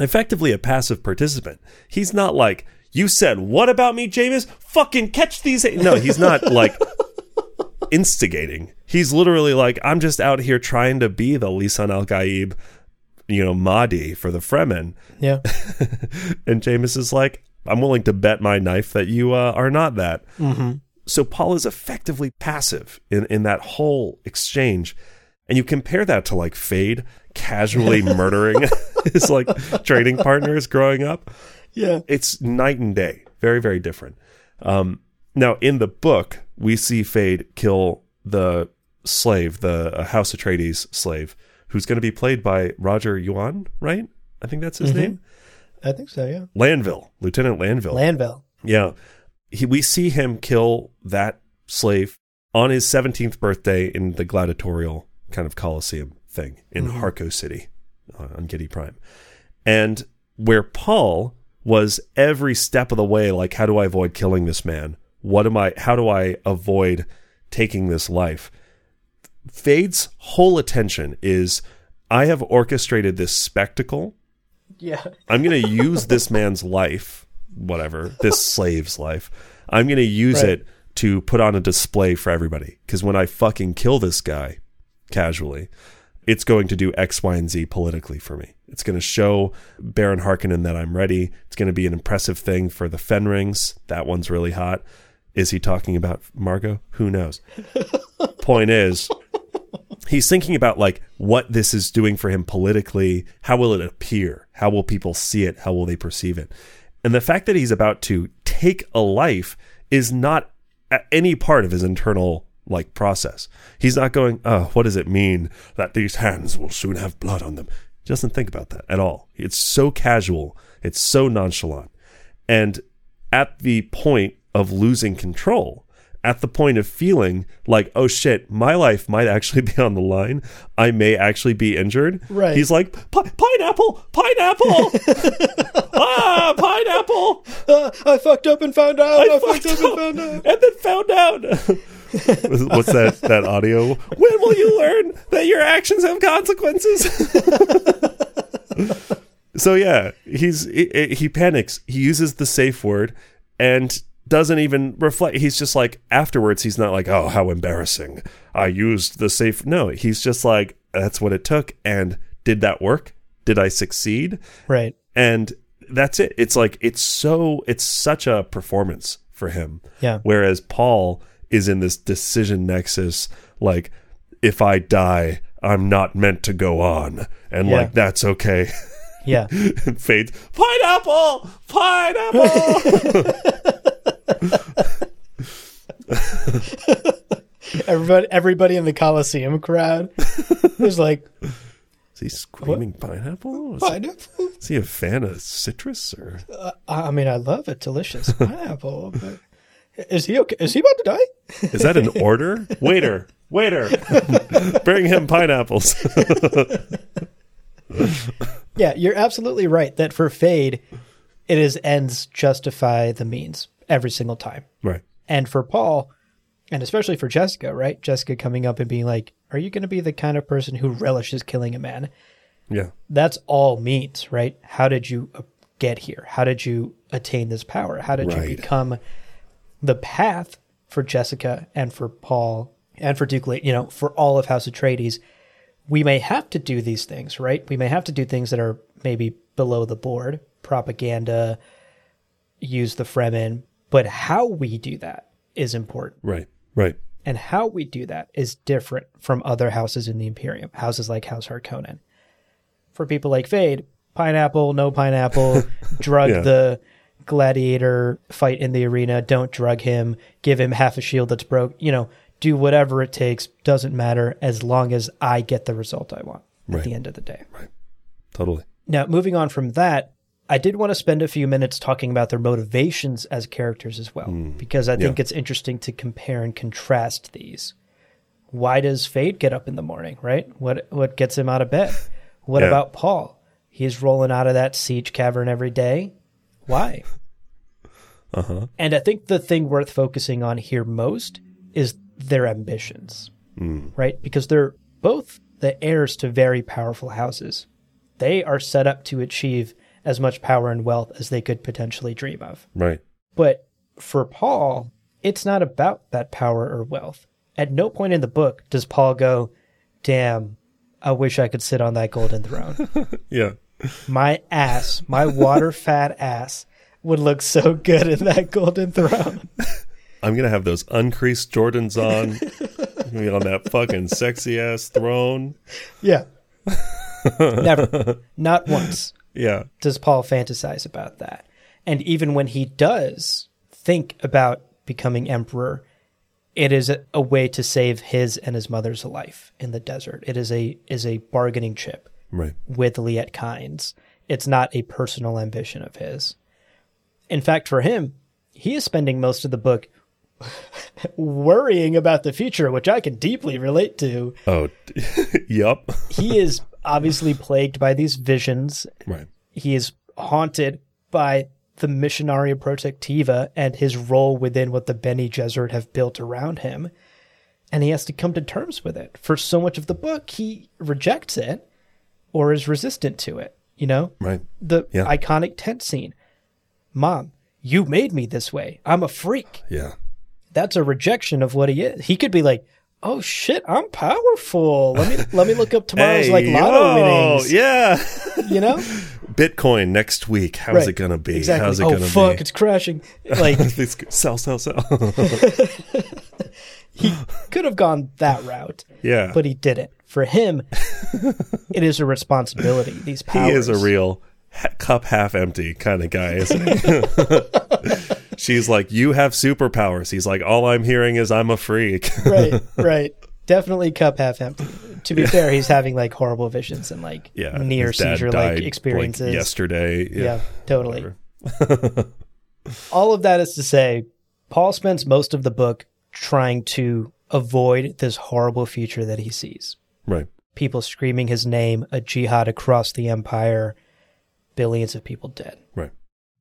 effectively a passive participant. He's not like, you said, what about me, Jameis? Fucking catch these. a-" No, he's not like instigating. He's literally like, I'm just out here trying to be the Lisan al Gaib you know, Mahdi for the Fremen. Yeah. And Jameis is like, I'm willing to bet my knife that you uh, are not that. Mm-hmm. So Paul is effectively passive in, in that whole exchange. And you compare that to like Feyd casually murdering his like trading partners growing up. Yeah. It's night and day. Very, very different. Um, now, in the book, we see Feyd kill the slave, the House Atreides slave, who's going to be played by Roger Yuan, right? I think that's his name. I think so, yeah. Lanville, Lieutenant Lanville. Landville. Yeah. He, we see him kill that slave on his 17th birthday in the gladiatorial kind of Colosseum thing in Harco City uh, on Giedi Prime. And where Paul was every step of the way like, how do I avoid killing this man? What am I, how do I avoid taking this life? Feyd's whole attention is I have orchestrated this spectacle Yeah. I'm going to use this man's life, whatever, this slave's life. I'm going to use Right. it to put on a display for everybody. Because when I fucking kill this guy casually, it's going to do X, Y, and Z politically for me. It's going to show Baron Harkonnen that I'm ready. It's going to be an impressive thing for the Fenrings. That one's really hot. Is he talking about Margot? Who knows? Point is, he's thinking about like what this is doing for him politically. How will it appear? How will people see it? How will they perceive it? And the fact that he's about to take a life is not any part of his internal like process. He's not going, oh, what does it mean that these hands will soon have blood on them? He doesn't think about that at all. It's so casual. It's so nonchalant. And at the point of losing control, at the point of feeling like, oh shit, my life might actually be on the line. I may actually be injured. Right. He's like, pineapple, pineapple, ah, pineapple. Uh, I fucked up and found out. I I, fucked fucked up up and found out. and then found out. What's that? That audio? When will you learn that your actions have consequences? so yeah, he's he, he panics. He uses the safe word and doesn't even reflect. He's just like afterwards. He's not like, oh, how embarrassing. I used the safe. No, he's just like, that's what it took. And did that work? Did I succeed? Right. and that's it it's like it's so it's such a performance for him Yeah. whereas paul is in this decision nexus like if i die i'm not meant to go on and Yeah. like that's okay Yeah. and Feyd's pineapple pineapple Everybody, everybody in the Coliseum crowd was like, is he screaming pineapple is, pineapple? is he a fan of citrus or uh, I mean, I love it. Delicious pineapple. But is he okay? Is he about to die? is that an order waiter waiter bring him pineapples Yeah, you're absolutely right that for Feyd, it is ends justify the means every single time. right And for Paul, and especially for Jessica, right? Jessica coming up and being like, Are you going to be the kind of person who relishes killing a man? yeah That's all means, right? How did you uh, get here? How did you attain this power? How did Right. you become the path for Jessica and for Paul and for Duke, you know, for all of House Atreides? We may have to do these things, right? We may have to do things that are maybe below the board, propaganda, use the Fremen, but how we do that is important. right right And how we do that is different from other houses in the Imperium, houses like House Harkonnen. For people like Feyd, pineapple, no pineapple, drug Yeah. the gladiator fight in the arena, don't drug him, give him half a shield that's broke, you know, do whatever it takes, doesn't matter as long as I get the result I want at the end of the day. Right. Totally Now, moving on from that, I did want to spend a few minutes talking about their motivations as characters as well, hmm. because I think Yeah. it's interesting to compare and contrast these. Why does Feyd get up in the morning, right? What what gets him out of bed? What Yeah. about Paul? He's rolling out of that sietch cavern every day. Why? Uh-huh And I think the thing worth focusing on here most is their ambitions, right? Because they're both the heirs to very powerful houses. They are set up to achieve as much power and wealth as they could potentially dream of. right But for Paul, it's not about that power or wealth. At no point in the book does Paul go, Damn, I wish I could sit on that golden throne. Yeah. my ass, my water fat ass, would look so good in that golden throne. I'm gonna have those uncreased Jordans on. Be on that fucking sexy ass throne. Yeah. Never. Not once Yeah. does Paul fantasize about that. And even when he does think about becoming emperor, it is a, a way to save his and his mother's life in the desert. It is a is a bargaining chip Right. with Liet Kynes. It's not a personal ambition of his. In fact, for him, he is spending most of the book worrying about the future, which I can deeply relate to. Oh, yep. He is obviously plagued by these visions. Right. He is haunted by the Missionaria Protectiva and his role within what the Bene Gesserit have built around him. And he has to come to terms with it. For so much of the book, he rejects it or is resistant to it. You know? Right. The Yeah. iconic tent scene. Mom, you made me this way. I'm a freak. Yeah. That's a rejection of what he is. He could be like, "Oh shit, I'm powerful. Let me let me look up tomorrow's like lotto yo, winnings." Yeah. You know? Bitcoin next week. How's Right. it gonna be? Exactly. How's it oh gonna fuck, be? it's crashing. Like sell, sell, sell. he could have gone that route, yeah. but he didn't. For him, it is a responsibility. These powers. he is a real cup half empty kind of guy, isn't he? She's like, you have superpowers. He's like, all I'm hearing is I'm a freak. right, right. Definitely cup half empty. To be fair, he's having like horrible visions and like yeah. near seizure like experiences. yesterday. Yeah. yeah, totally. All of that is to say, Paul spends most of the book trying to avoid this horrible future that he sees. Right. People screaming his name, a jihad across the empire, billions of people dead. Right.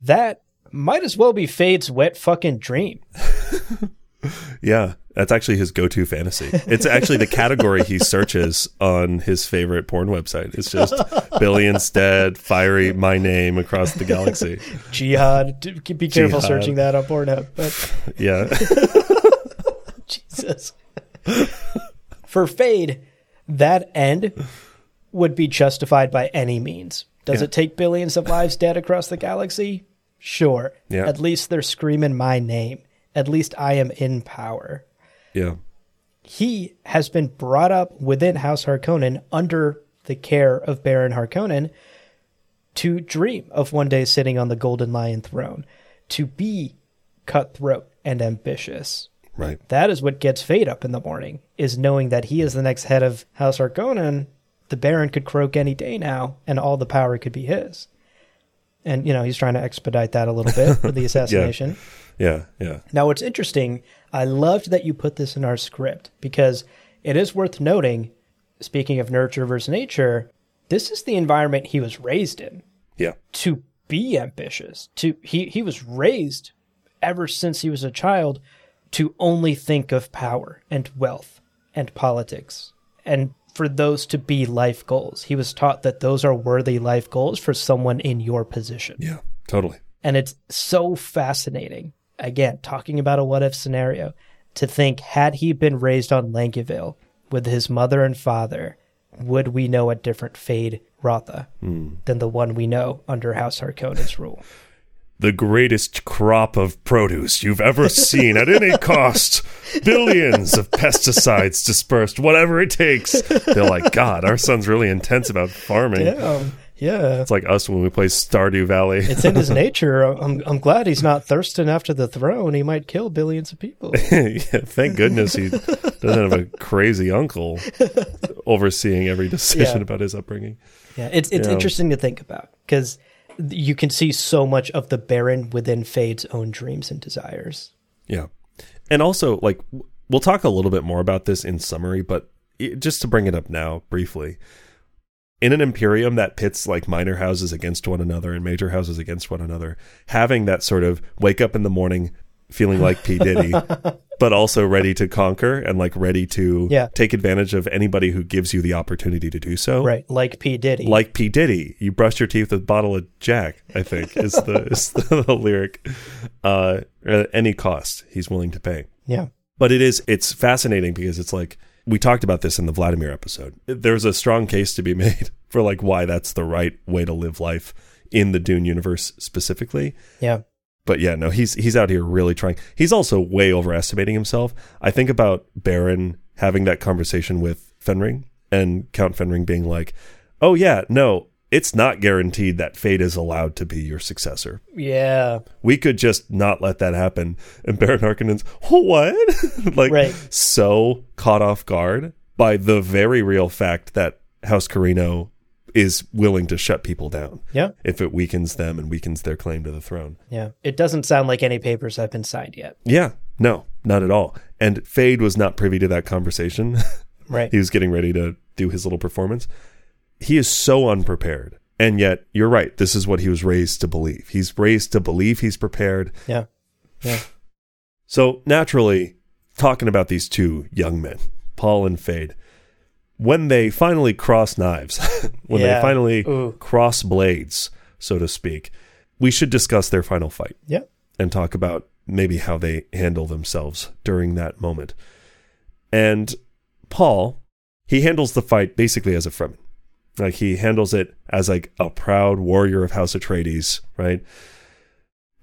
That might as well be Feyd's wet fucking dream. Yeah, that's actually his go-to fantasy. It's actually the category he searches on his favorite porn website. It's just billions dead, fiery, my name across the galaxy. Jihad. Be careful Jihad. searching that on Pornhub. But Yeah, Jesus. For Feyd, that end would be justified by any means. Does Yeah. it take billions of lives dead across the galaxy? Sure. Yeah. At least they're screaming my name. At least I am in power. yeah, He has been brought up within House Harkonnen under the care of Baron Harkonnen to dream of one day sitting on the Golden Lion throne, to be cutthroat and ambitious. right. That is what gets Feyd up in the morning, is knowing that he is the next head of House Harkonnen. The Baron could croak any day now, and all the power could be his. And, you know, he's trying to expedite that a little bit with the assassination. Yeah, yeah, Now, what's interesting, I loved that you put this in our script because it is worth noting, speaking of nurture versus nature, this is the environment he was raised in yeah, to be ambitious. To he he was raised ever since he was a child to only think of power and wealth and politics and for those to be life goals. He was taught that those are worthy life goals for someone in your position. yeah. Totally. And it's so fascinating. Again, talking about a what if scenario, to think had he been raised on Lankiveil with his mother and father, would we know a different Fade Rotha hmm. than the one we know under House Harkonnen's rule? The greatest crop of produce you've ever seen at any cost. Billions of pesticides dispersed, whatever it takes. They're like, God, our son's really intense about farming. Yeah, yeah. It's like us when we play Stardew Valley. It's in his nature. I'm, I'm glad he's not thirsting after the throne. He might kill billions of people. yeah, thank goodness he doesn't have a crazy uncle overseeing every decision Yeah. about his upbringing. Yeah, it's it's Yeah. interesting to think about because you can see so much of the Baron within Feyd's own dreams and desires. Yeah. And also, like, we'll talk a little bit more about this in summary, but it, just to bring it up now briefly. In an Imperium that pits like minor houses against one another and major houses against one another, having that sort of wake up in the morning feeling like P. Diddy, but also ready to conquer and like ready to Yeah. take advantage of anybody who gives you the opportunity to do so. Right, like P Diddy. Like P. Diddy, you brush your teeth with a bottle of Jack. I think is the is the, the lyric. Uh, at any cost, he's willing to pay. yeah, But it is it's fascinating because it's like we talked about this in the Vladimir episode. There's a strong case to be made for like why that's the right way to live life in the Dune universe specifically. Yeah. But yeah, no, he's he's out here really trying. He's also way overestimating himself. I think about Baron having that conversation with Fenring and Count Fenring being like, "Oh yeah, no, it's not guaranteed that Feyd is allowed to be your successor. Yeah. We could just not let that happen." And Baron Harkonnen's, "What?" like Right. so caught off guard by the very real fact that House Corrino is willing to shut people down Yeah. if it weakens them and weakens their claim to the throne. Yeah. It doesn't sound like any papers have been signed yet. Yeah, no, not at all. And Feyd was not privy to that conversation. Right. he was getting ready to do his little performance. He is so unprepared. And yet, you're right. This is what he was raised to believe. He's raised to believe he's prepared. Yeah. Yeah. So, naturally, talking about these two young men, Paul and Feyd, when they finally cross knives, when Yeah. they finally Ooh. cross blades, so to speak, we should discuss their final fight Yeah. and talk about maybe how they handle themselves during that moment. And Paul, he handles the fight basically as a Fremen. Like he handles it as like a proud warrior of House Atreides, right?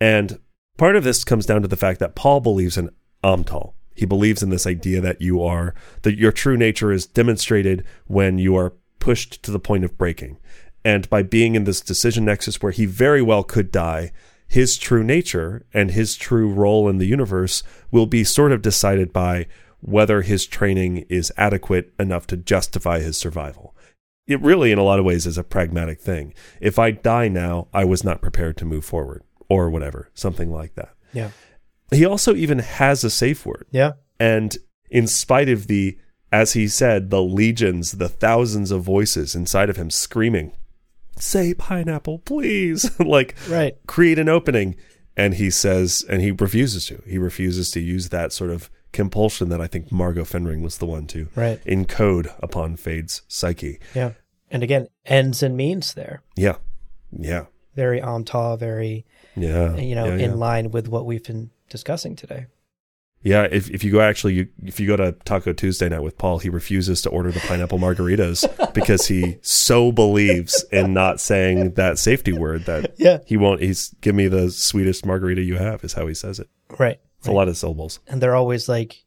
And part of this comes down to the fact that Paul believes in Amtal. He believes in this idea that you are that your true nature is demonstrated when you are pushed to the point of breaking. And by being in this decision nexus where he very well could die, his true nature and his true role in the universe will be sort of decided by whether his training is adequate enough to justify his survival. It really, in a lot of ways, is a pragmatic thing. If I die now, I was not prepared to move forward, or whatever, something like that. Yeah. He also even has a safe word. Yeah. And in spite of the, as he said, the legions, the thousands of voices inside of him screaming, say pineapple, please, like Right. create an opening. And he says, and he refuses to. He refuses to use that sort of compulsion that I think Margot Fenring was the one to Right. encode upon Feyd's psyche. Yeah. And again, ends and means there. Yeah. Yeah. Very Amtal, very, Yeah. you know, yeah, in yeah. line with what we've been discussing today. Yeah, if, if you go actually, you, if you go to Taco Tuesday night with Paul, he refuses to order the pineapple margaritas because he so believes in not saying that safety word that Yeah. he won't. He's give me the sweetest margarita you have is how he says it. Right. It's a lot of syllables. And they're always like,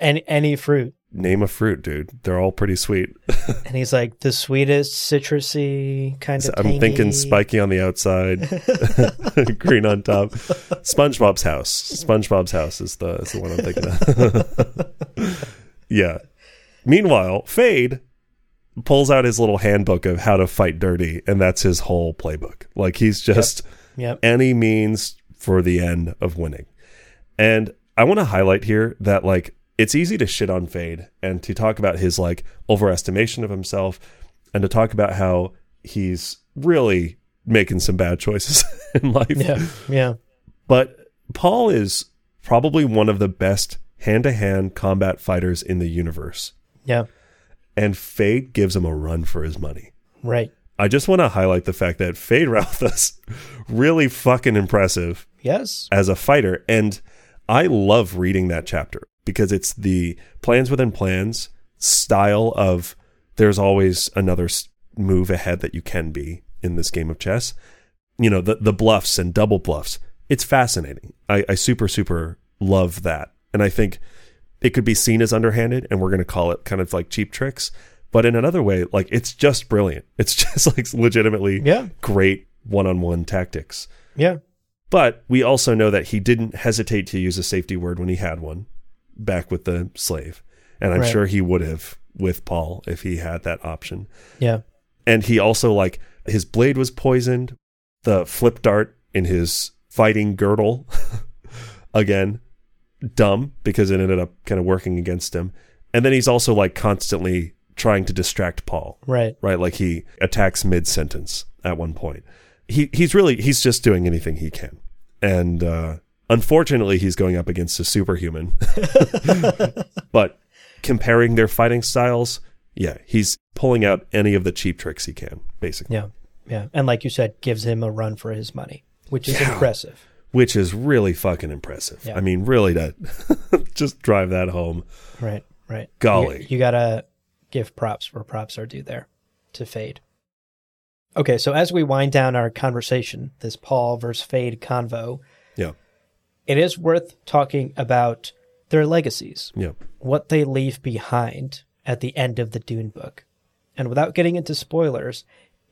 any, any fruit. Name a fruit, dude. They're all pretty sweet. And he's like, the sweetest, citrusy kind of I'm tangy. thinking spiky on the outside, green on top. SpongeBob's house. SpongeBob's house is the is the one I'm thinking of. yeah. Meanwhile, Feyd pulls out his little handbook of how to fight dirty, and that's his whole playbook. Like he's just Yep. any means for the end of winning. And I want to highlight here that like it's easy to shit on Feyd and to talk about his like overestimation of himself and to talk about how he's really making some bad choices in life. Yeah. Yeah. But Paul is probably one of the best hand-to-hand combat fighters in the universe. Yeah. And Feyd gives him a run for his money. Right. I just want to highlight the fact that Feyd Rautha's really fucking impressive Yes. as a fighter. And I love reading that chapter because it's the plans within plans style of there's always another move ahead that you can be in this game of chess. You know, the, the bluffs and double bluffs. It's fascinating. I, I super, super love that. And I think it could be seen as underhanded and we're going to call it kind of like cheap tricks. But in another way, like it's just brilliant. It's just like legitimately Yeah. great one on one tactics. Yeah. But we also know that he didn't hesitate to use a safety word when he had one back with the slave. And I'm Right. sure he would have with Paul if he had that option. Yeah. And he also, like, his blade was poisoned, the flip dart in his fighting girdle, again, dumb because it ended up kind of working against him. And then he's also, like, constantly trying to distract Paul Right. right? Like he attacks mid sentence at one point. He he's really he's just doing anything he can, and uh, unfortunately, he's going up against a superhuman. but comparing their fighting styles, yeah, he's pulling out any of the cheap tricks he can, basically, Yeah. Yeah. And like you said, gives him a run for his money, which is Yeah. impressive. which is really fucking impressive. Yeah. I mean, really to just drive that home. Right. right. Golly. You, you gotta give props where props are due there to Feyd. Okay, so as we wind down our conversation, this Paul versus Feyd convo. It is worth talking about their legacies, Yeah. what they leave behind at the end of the Dune book. And without getting into spoilers,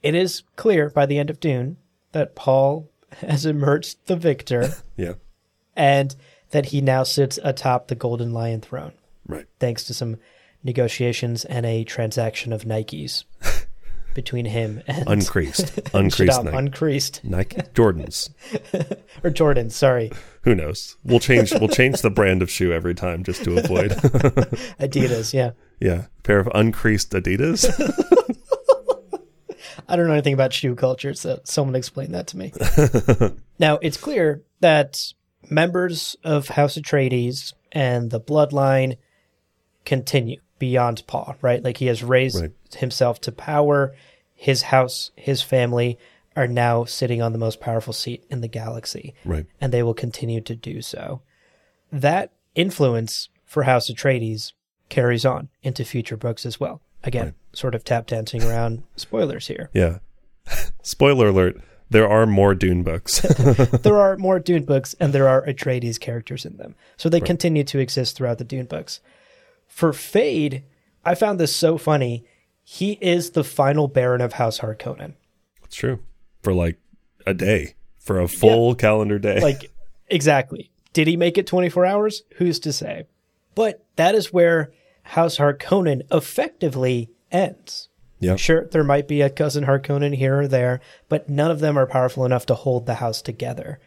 it is clear by the end of Dune that Paul has emerged the victor Yeah. and that he now sits atop the Golden Lion throne, Right. thanks to some negotiations and a transaction of Nikes between him and Uncreased. Uncreased Shaddam, Nike. uncreased Nike. Jordans. or Jordan. Sorry, Who knows? We'll change we'll change the brand of shoe every time just to avoid Adidas. Yeah, Yeah. Pair of uncreased Adidas. I don't know anything about shoe culture, so someone explain that to me. now it's clear that members of House Atreides and the bloodline continue beyond Paul, right? Like he has raised Right. himself to power. His house, his family are now sitting on the most powerful seat in the galaxy, Right. and they will continue to do so. That influence for House Atreides carries on into future books as well. Again, Right. sort of tap dancing around spoilers here. Yeah. Spoiler alert. There are more Dune books. there are more Dune books and there are Atreides characters in them. So they continue to exist throughout the Dune books. For Feyd, I found this so funny. He is the final Baron of House Harkonnen. it's true. For like a day. For a full calendar day. Like, exactly. Did he make it 24 hours? Who's to say? But that is where House Harkonnen effectively ends. yeah. Sure, there might be a cousin Harkonnen here or there, but none of them are powerful enough to hold the house together.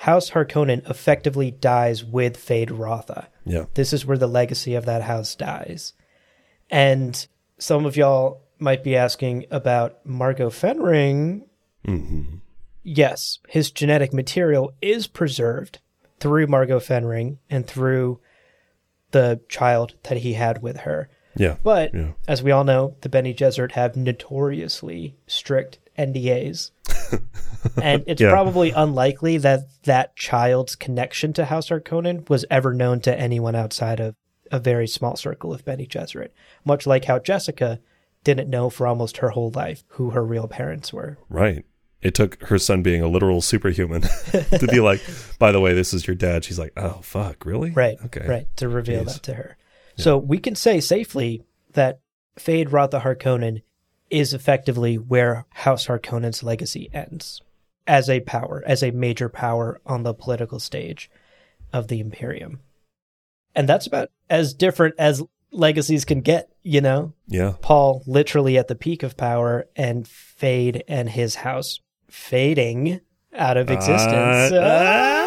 House Harkonnen effectively dies with Feyd-Rautha. Yeah. This is where the legacy of that house dies. And some of y'all might be asking about Margot Fenring. Mm-hmm. Yes, his genetic material is preserved through Margot Fenring and through the child that he had with her. Yeah. But Yeah. as we all know, the Bene Gesserit have notoriously strict NDAs. and it's Yeah. probably unlikely that that child's connection to House Harkonnen was ever known to anyone outside of a very small circle of Bene Gesserit. Much like how Jessica didn't know for almost her whole life who her real parents were. Right. It took her son being a literal superhuman to be like, by the way, this is your dad. She's like, oh, fuck, really? Right. Okay. Right. To reveal Jeez. that to her. So we can say safely that Feyd-Rautha Harkonnen is effectively where House Harkonnen's legacy ends as a power, as a major power on the political stage of the Imperium. And that's about as different as legacies can get, you know? Yeah. Paul literally at the peak of power and Feyd and his house fading out of existence. Uh,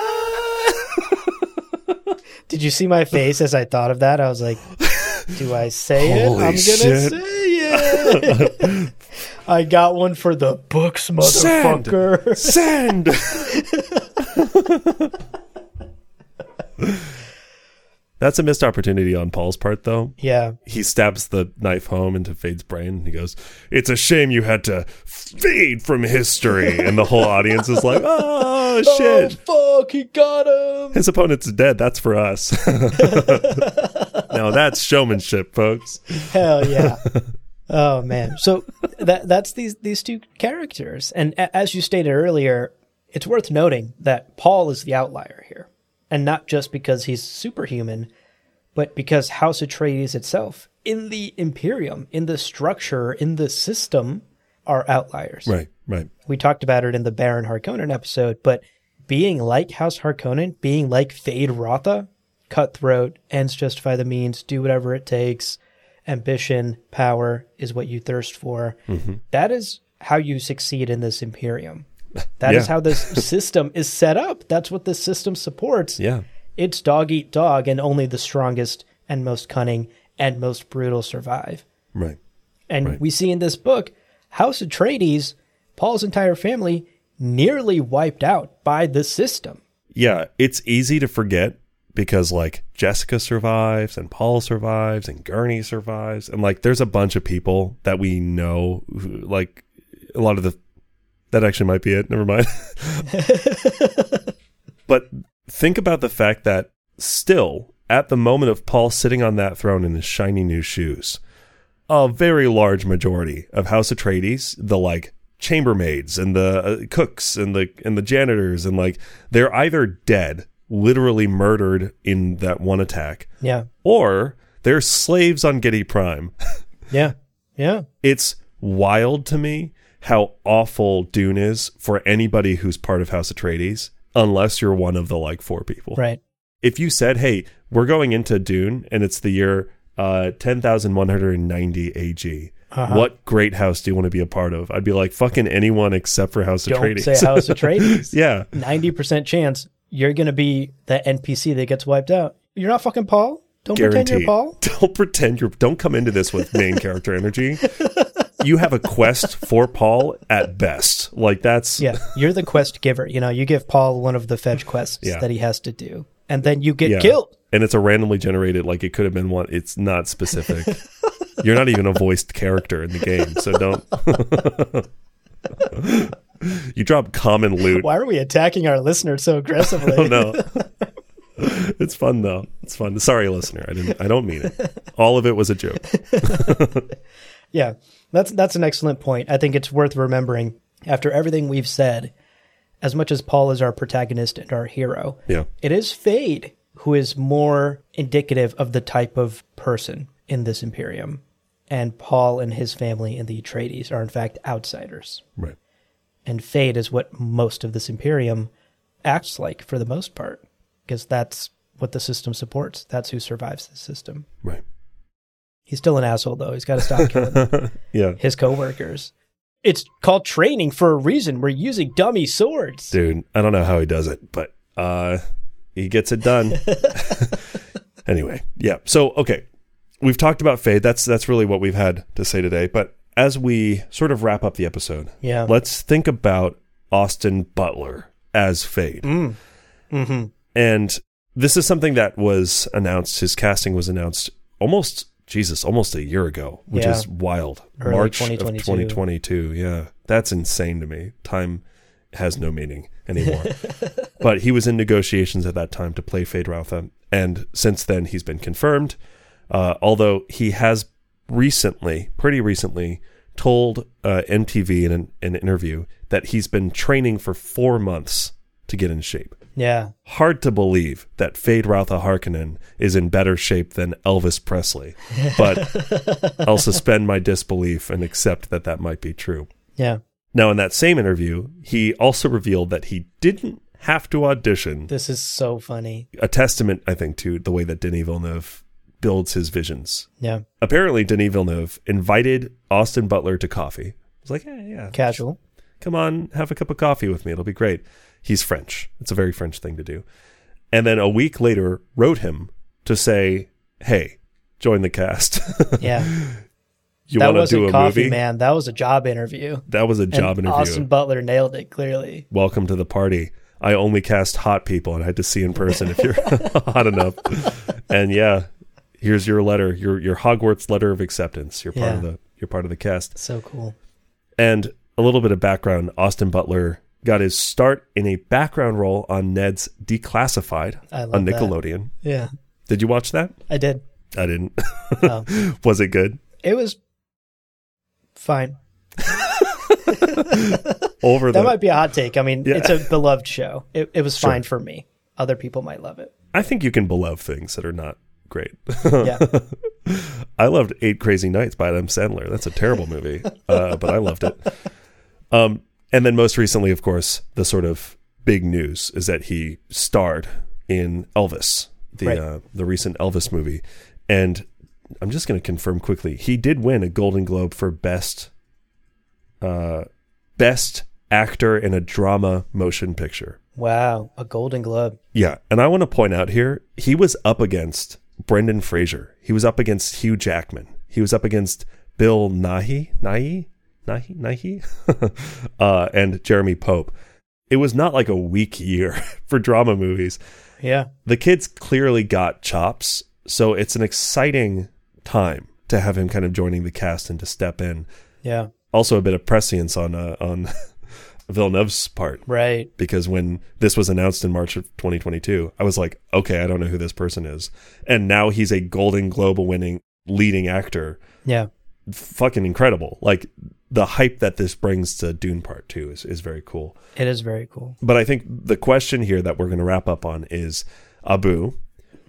Did you see my face as I thought of that? I was like, do I say it? I'm going to say it. I got one for the books, motherfucker. Send. That's a missed opportunity on Paul's part, though. yeah. He stabs the knife home into Feyd's brain. And he goes, "It's a shame you had to fade from history." And the whole audience is like, "Oh, oh shit!" Oh, fuck. He got him. His opponent's dead. That's for us. now that's showmanship, folks. Hell yeah. Oh man. So that that's these these two characters, and a- as you stated earlier, it's worth noting that Paul is the outlier here, and not just because he's superhuman, but because House Atreides itself, in the Imperium, in the structure, in the system, are outliers. Right, right. We talked about it in the Baron Harkonnen episode, but being like House Harkonnen, being like Feyd-Rautha, cutthroat, ends justify the means, do whatever it takes, ambition, power is what you thirst for. Mm-hmm. That is how you succeed in this Imperium. That is Yeah. how this system is set up. That's what this system supports. Yeah, It's dog eat dog, and only the strongest and most cunning and most brutal survive. right. And Right. we see in this book, House Atreides, Paul's entire family, nearly wiped out by the system. Yeah, it's easy to forget because like Jessica survives and Paul survives and Gurney survives and like there's a bunch of people that we know who, like a lot of the that actually might be it. Never mind. but think about the fact that still at the moment of Paul sitting on that throne in his shiny new shoes, a very large majority of House Atreides, the like chambermaids and the uh, cooks and the and the janitors and like they're either dead, literally murdered in that one attack, Yeah. or they're slaves on Giedi Prime. Yeah. Yeah. it's wild to me how awful Dune is for anybody who's part of House Atreides, unless you're one of the like four people. Right. If you said, "Hey, we're going into Dune, and it's the year uh, ten thousand one hundred and ninety AG," Uh-huh. what great house do you want to be a part of? I'd be like, "Fucking anyone except for House Don't Atreides." say House Atreides. yeah, 90% chance you're going to be the NPC that gets wiped out. You're not fucking Paul. Don't pretend you're Paul. Don't pretend you're. Don't come into this with main character energy. You have a quest for Paul at best. Like that's Yeah. You're the quest giver. You know, you give Paul one of the fetch quests Yeah. that he has to do, and then you get Yeah. killed. and it's a randomly generated like it could have been one it's not specific you're not even a voiced character in the game so don't you drop common loot. Why are we attacking our listeners so aggressively? oh no it's fun though. It's fun. Sorry listener. I didn't i don't mean it. All of it was a joke. Yeah, that's that's an excellent point. I think it's worth remembering after everything we've said. As much as Paul is our protagonist and our hero, yeah. it is Feyd who is more indicative of the type of person in this Imperium, and Paul and his family and the Atreides are in fact outsiders. right And Feyd is what most of this Imperium acts like for the most part, because that's what the system supports. That's who survives the system. right He's still an asshole though. He's got to stop killing yeah his coworkers. It's called training for a reason. We're using dummy swords. dude i don't know how he does it but uh he gets it done anyway yeah so okay we've talked about Feyd that's that's really what we've had to say today but as we sort of wrap up the episode Yeah. let's think about austin butler as Feyd Mm. Mm-hmm. and this is something that was announced his casting was announced almost jesus almost a year ago which Yeah. is wild Early march 2022. of 2022 yeah that's insane to me time has no meaning anymore but he was in negotiations at that time to play Feyd-Rautha, and since then he's been confirmed. Uh, although he has recently, pretty recently, told uh, MTV in an, an interview that he's been training for four months to get in shape. Yeah. Hard to believe that Feyd-Rautha Harkonnen is in better shape than Elvis Presley, but I'll suspend my disbelief and accept that that might be true. Yeah. Now, in that same interview, he also revealed that he didn't have to audition This is so funny. a testament, I think, to the way that Denis Villeneuve builds his visions. Yeah. Apparently, Denis Villeneuve invited Austin Butler to coffee. He's like, yeah, yeah, Casual. come on, have a cup of coffee with me. It'll be great. He's French. It's a very French thing to do. And then a week later, wrote him to say, hey, join the cast. Yeah. you that want to wasn't do a coffee, movie? man. That was a job interview. That was a job and interview. Austin Butler nailed it clearly. welcome to the party. I only cast hot people and I had to see in person if you're hot enough. And yeah, here's your letter, your your Hogwarts letter of acceptance. You're part of the you're part of the cast. So cool. And a little bit of background, Austin Butler got his start in a background role on Ned's Declassified on that. Nickelodeon. Yeah. Did you watch that? I did. I didn't. Oh. Was it good? It was fine. Over That the might be a hot take. I mean, Yeah. it's a beloved show. It, it was Sure. fine for me. Other people might love it. I think you can beloved things that are not great. Yeah. I loved Eight Crazy Nights by Adam Sandler. That's a terrible movie, uh, but I loved it. Um, and then most recently, of course, the sort of big news is that he starred in Elvis, the Right. uh, the recent Elvis movie, and I'm just going to confirm quickly. He did win a Golden Globe for best uh, best actor in a drama motion picture. Wow. A Golden Globe. Yeah, and I want to point out here, he was up against Brendan Fraser. He was up against Hugh Jackman. He was up against Bill Nighy, Nighy, Nighy, Nighy, uh, and Jeremy Pope. It was not like a weak year for drama movies. Yeah. The kids clearly got chops, so it's an exciting time to have him kind of joining the cast and to step in Yeah. also a bit of prescience on uh, on Villeneuve's part. Right. Because when this was announced in March of 2022, I was like, okay, I don't know who this person is. And now he's a Golden Globe winning leading actor. Yeah. Fucking incredible. Like the hype that this brings to Dune Part 2 is, is very cool. It is very cool. But I think the question here that we're going to wrap up on is Abu,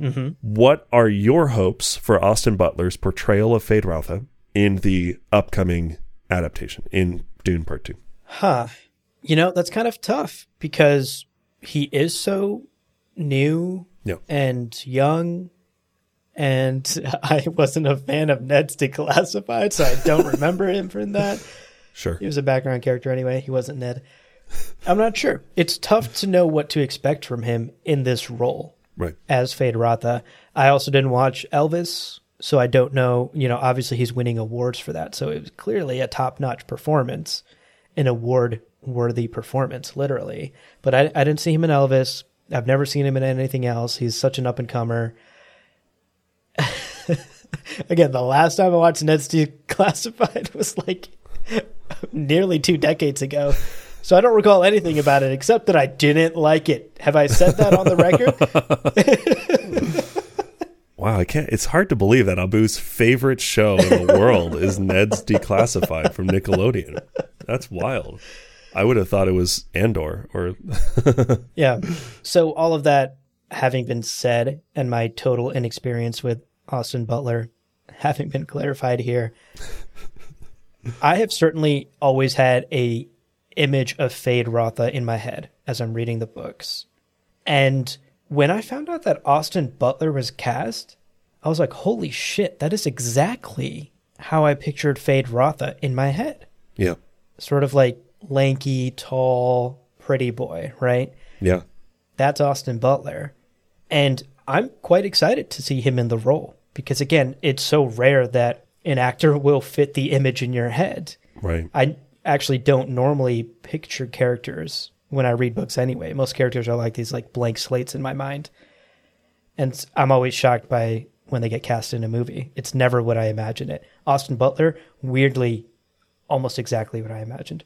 Mm-hmm. what are your hopes for Austin Butler's portrayal of Feyd-Rautha in the upcoming adaptation in Dune Part 2? Huh. You know, that's kind of tough because he is so new Yeah. and young. And I wasn't a fan of Ned's Declassified, so I don't remember him from that. Sure. He was a background character anyway. He wasn't Ned. I'm not sure. It's tough to know what to expect from him in this role Right. as Feyd-Rautha. I also didn't watch Elvis, so I don't know. You know, obviously he's winning awards for that, so it was clearly a top-notch performance, an award-worthy performance, literally. But I, I didn't see him in Elvis. I've never seen him in anything else. He's such an up-and-comer. Again, the last time I watched Ned's Declassified was like nearly two decades ago. So I don't recall anything about it except that I didn't like it. Have I said that on the record? Wow, I can't. It's hard to believe that Abu's favorite show in the world is Ned's Declassified from Nickelodeon. That's wild. I would have thought it was Andor or Yeah. So all of that having been said and my total inexperience with Austin Butler having been clarified here, I have certainly always had a image of Feyd-Rautha in my head as I'm reading the books. And when I found out that Austin Butler was cast, I was like, holy shit, that is exactly how I pictured Feyd-Rautha in my head. yeah, Sort of like lanky, tall, pretty boy, right? yeah, That's Austin Butler. And I'm quite excited to see him in the role because, again, it's so rare that an actor will fit the image in your head. right, I actually don't normally picture characters when I read books anyway. Most characters are like these like blank slates in my mind. And I'm always shocked by when they get cast in a movie. It's never what I imagine it. Austin Butler, weirdly, almost exactly what I imagined.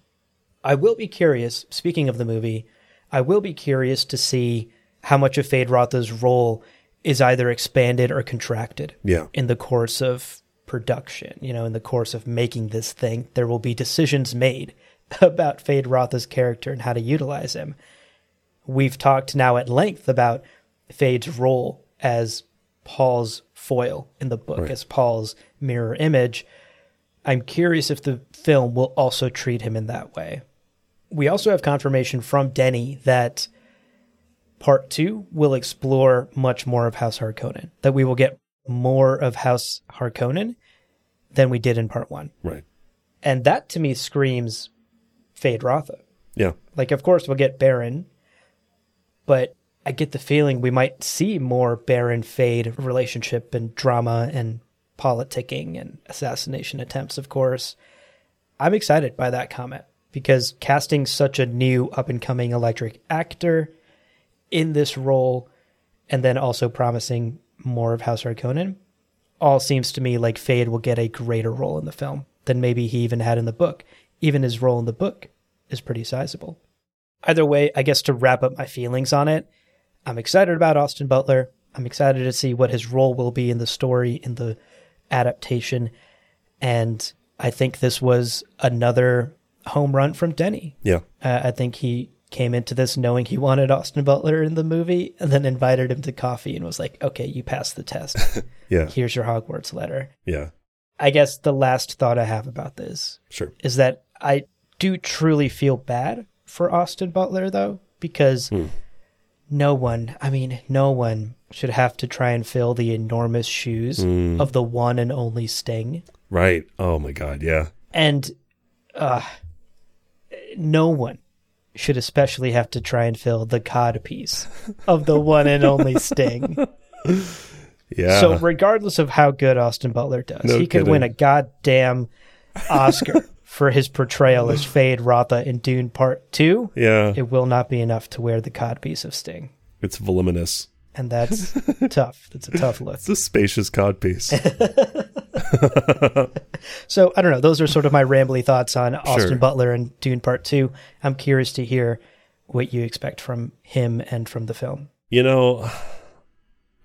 I will be curious, speaking of the movie, I will be curious to see how much of Feyd-Rautha's role is either expanded or contracted yeah, in the course of production, you know, in the course of making this thing, there will be decisions made about Feyd-Rautha's character and how to utilize him. We've talked now at length about Feyd's role as Paul's foil in the book, Right. as Paul's mirror image. I'm curious if the film will also treat him in that way. We also have confirmation from Denny that part two will explore much more of House Harkonnen, that we will get more of House Harkonnen than we did in part one. right, And that to me screams Feyd-Rautha. yeah, Like, of course, we'll get Baron, but I get the feeling we might see more Baron Feyd relationship and drama and politicking and assassination attempts, of course. I'm excited by that comment because casting such a new up and coming electric actor in this role and then also promising more of House Harkonnen all seems to me like Feyd will get a greater role in the film than maybe he even had in the book. Even his role in the book is pretty sizable. Either way, I guess to wrap up my feelings on it, I'm excited about Austin Butler. I'm excited to see what his role will be in the story, in the adaptation. And I think this was another home run from Denny. yeah, Uh, I think he came into this knowing he wanted Austin Butler in the movie and then invited him to coffee and was like, okay, you passed the test. yeah, Here's your Hogwarts letter. yeah, I guess the last thought I have about this sure, is that I do truly feel bad for Austin Butler, though, because no one, I mean, no one should have to try and fill the enormous shoes of the one and only Sting. right. Oh my God, yeah, And uh, no one should especially have to try and fill the cod piece of the one and only Sting. yeah, So, regardless of how good Austin Butler does, No he could kidding. win a goddamn Oscar for his portrayal as Feyd-Rautha in Dune Part 2. yeah. It will not be enough to wear the codpiece of Sting. it's voluminous. And that's tough. That's a tough look. It's a spacious codpiece. So I don't know. Those are sort of my rambly thoughts on Austin Sure. Butler and Dune Part Two. I'm curious to hear what you expect from him and from the film. You know,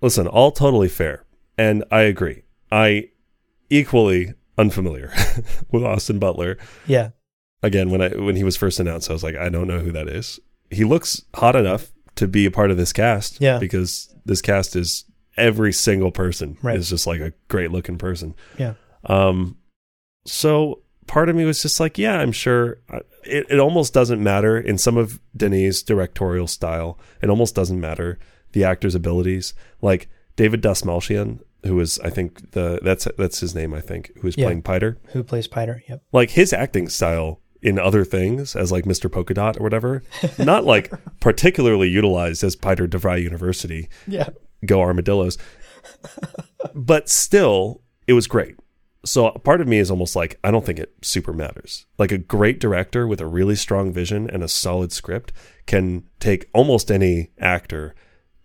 listen, all totally fair. And I agree. I equally unfamiliar with Austin Butler. Yeah, Again, when I when he was first announced, I was like, I don't know who that is. He looks hot enough to be a part of this cast. Yeah. Because this cast is every single person Right. is just like a great looking person. yeah, Um, so part of me was just like, yeah, I'm sure. It, it almost doesn't matter in some of Denis' directorial style. It almost doesn't matter the actor's abilities. Like David Dastmalchian, who was, I think the that's that's his name, I think, who is Yeah. playing Piter. who plays Piter? Yep. Like his acting style in other things, as like Mr. Polka Dot or whatever, not like particularly utilized as Piter DeVry University Yeah, go armadillos. but still, it was great. So part of me is almost like I don't think it super matters. Like a great director with a really strong vision and a solid script can take almost any actor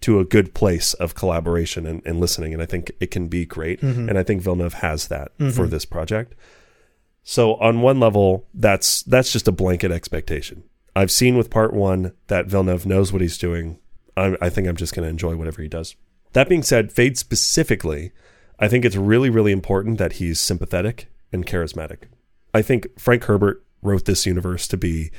to a good place of collaboration and, and listening. And I think it can be great. Mm-hmm. And I think Villeneuve has that for mm-hmm. this project. So on one level, that's that's just a blanket expectation. I've seen with part one that Villeneuve knows what he's doing. I, I think I'm just going to enjoy whatever he does. That being said, Feyd specifically, I think it's really, really important that he's sympathetic and charismatic. I think Frank Herbert wrote this universe to be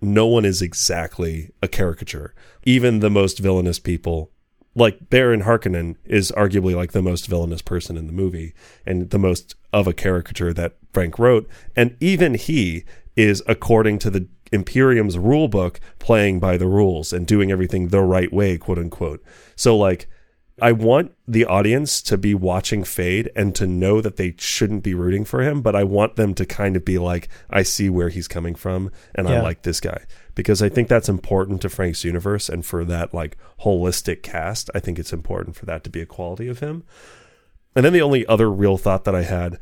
no one is exactly a caricature. Even the most villainous people, like Baron Harkonnen, is arguably like the most villainous person in the movie and the most of a caricature that Frank wrote. And even he is, according to the Imperium's rule book, playing by the rules and doing everything the right way, quote unquote. So, like, I want the audience to be watching Feyd and to know that they shouldn't be rooting for him, but I want them to kind of be like, I see where he's coming from and I like this guy. Because I think that's important to Frank's universe and for that like holistic cast, I think it's important for that to be a quality of him. And then the only other real thought that I had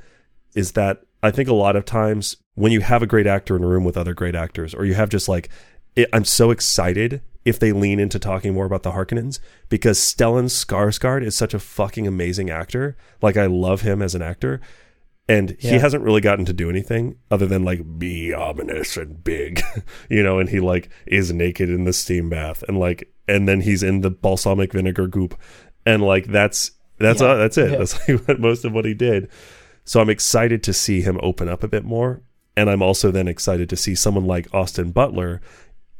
is that I think a lot of times when you have a great actor in a room with other great actors, or you have just like, it, I'm so excited if they lean into talking more about the Harkonnens because Stellan Skarsgård is such a fucking amazing actor. Like I love him as an actor. And he hasn't really gotten to do anything other than like be ominous and big, you know, and he like is naked in the steam bath and like and then he's in the balsamic vinegar goop and like that's that's Yeah. uh, that's it. Yeah. That's like what most of what he did. So I'm excited to see him open up a bit more. And I'm also then excited to see someone like Austin Butler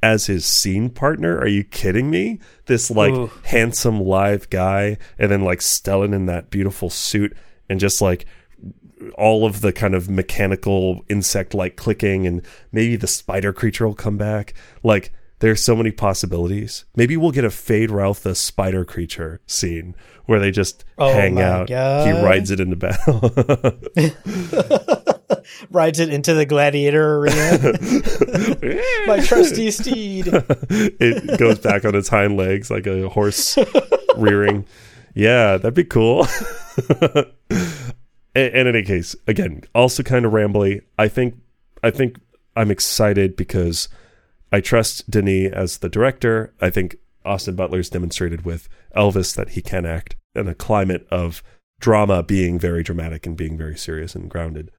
as his scene partner. Are you kidding me? This like Ooh. handsome live guy and then like Stellan in that beautiful suit and just like all of the kind of mechanical insect like clicking and maybe the spider creature will come back. Like there's so many possibilities. Maybe we'll get a Fade Ralph the spider creature scene where they just Oh hang out. He rides it into battle. rides it into the gladiator arena. My trusty steed. it goes back on its hind legs like a horse rearing. Yeah, that'd be cool. in, in any case, again, also kind of rambly. I think I think I'm excited because I trust Denis as the director. I think Austin Butler's demonstrated with Elvis that he can act in a climate of drama being very dramatic and being very serious and grounded.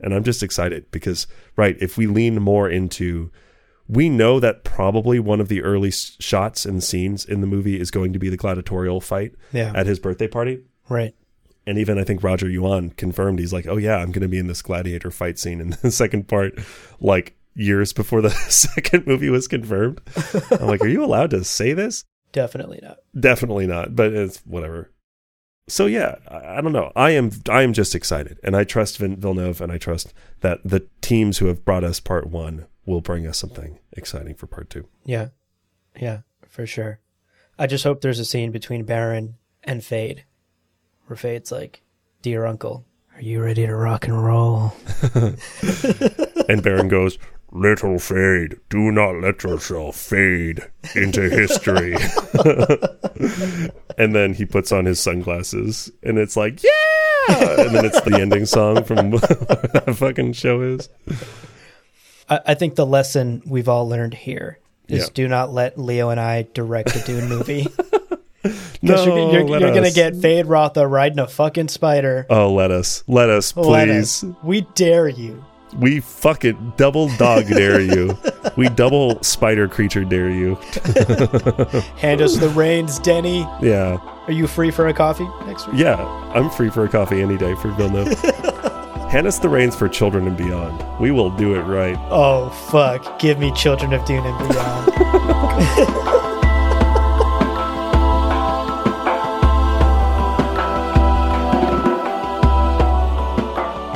And I'm just excited because, right, if we lean more into, we know that probably one of the early shots and scenes in the movie is going to be the gladiatorial fight Yeah. at his birthday party. Right. And even I think Roger Yuan confirmed he's like, oh yeah, I'm going to be in this gladiator fight scene in the second part, like years before the second movie was confirmed. I'm like, are you allowed to say this? Definitely not. Definitely not, but it's whatever. So yeah, I, I don't know. I am I am just excited, and I trust Vin- Villeneuve, and I trust that the teams who have brought us part one will bring us something exciting for part two. Yeah. Yeah, for sure. I just hope there's a scene between Baron and Feyd Feyd's like, Dear Uncle, are you ready to rock and roll? And Baron goes, "Little Feyd, do not let yourself fade into history." and then he puts on his sunglasses, and it's like, "Yeah!" And then it's the ending song from that fucking show is. I, I think the lesson we've all learned here is Yeah. do not let Leo and I direct a Dune movie. Because No, you're, you're, you're gonna get Feyd-Rautha riding a fucking spider. Oh, let us. Let us, Let please. us. We dare you. We fucking double dog dare you. We double spider creature dare you. Hand us the reins, Denny. Yeah. Are you free for a coffee next week? Yeah. I'm free for a coffee any day for Villeneuve. Hand us the reins for children and beyond. We will do it right. Oh fuck! Give me Children of Dune and beyond.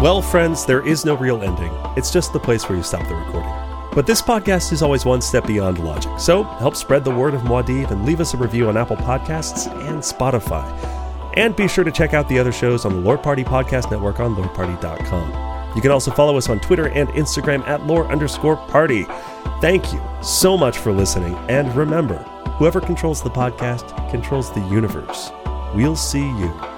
Well, friends, there is no real ending. It's just the place where you stop the recording. But this podcast is always one step beyond logic. So help spread the word of Muad'Dib and leave us a review on Apple Podcasts and Spotify. And be sure to check out the other shows on the Lore Party Podcast Network on loreparty.com. You can also follow us on Twitter and Instagram at lore underscore party. Thank you so much for listening. And remember, whoever controls the podcast controls the universe. We'll see you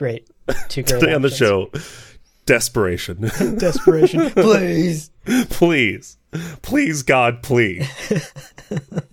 Great. Two great. Today on the show, desperation. Desperation. Please. please, please, God, please.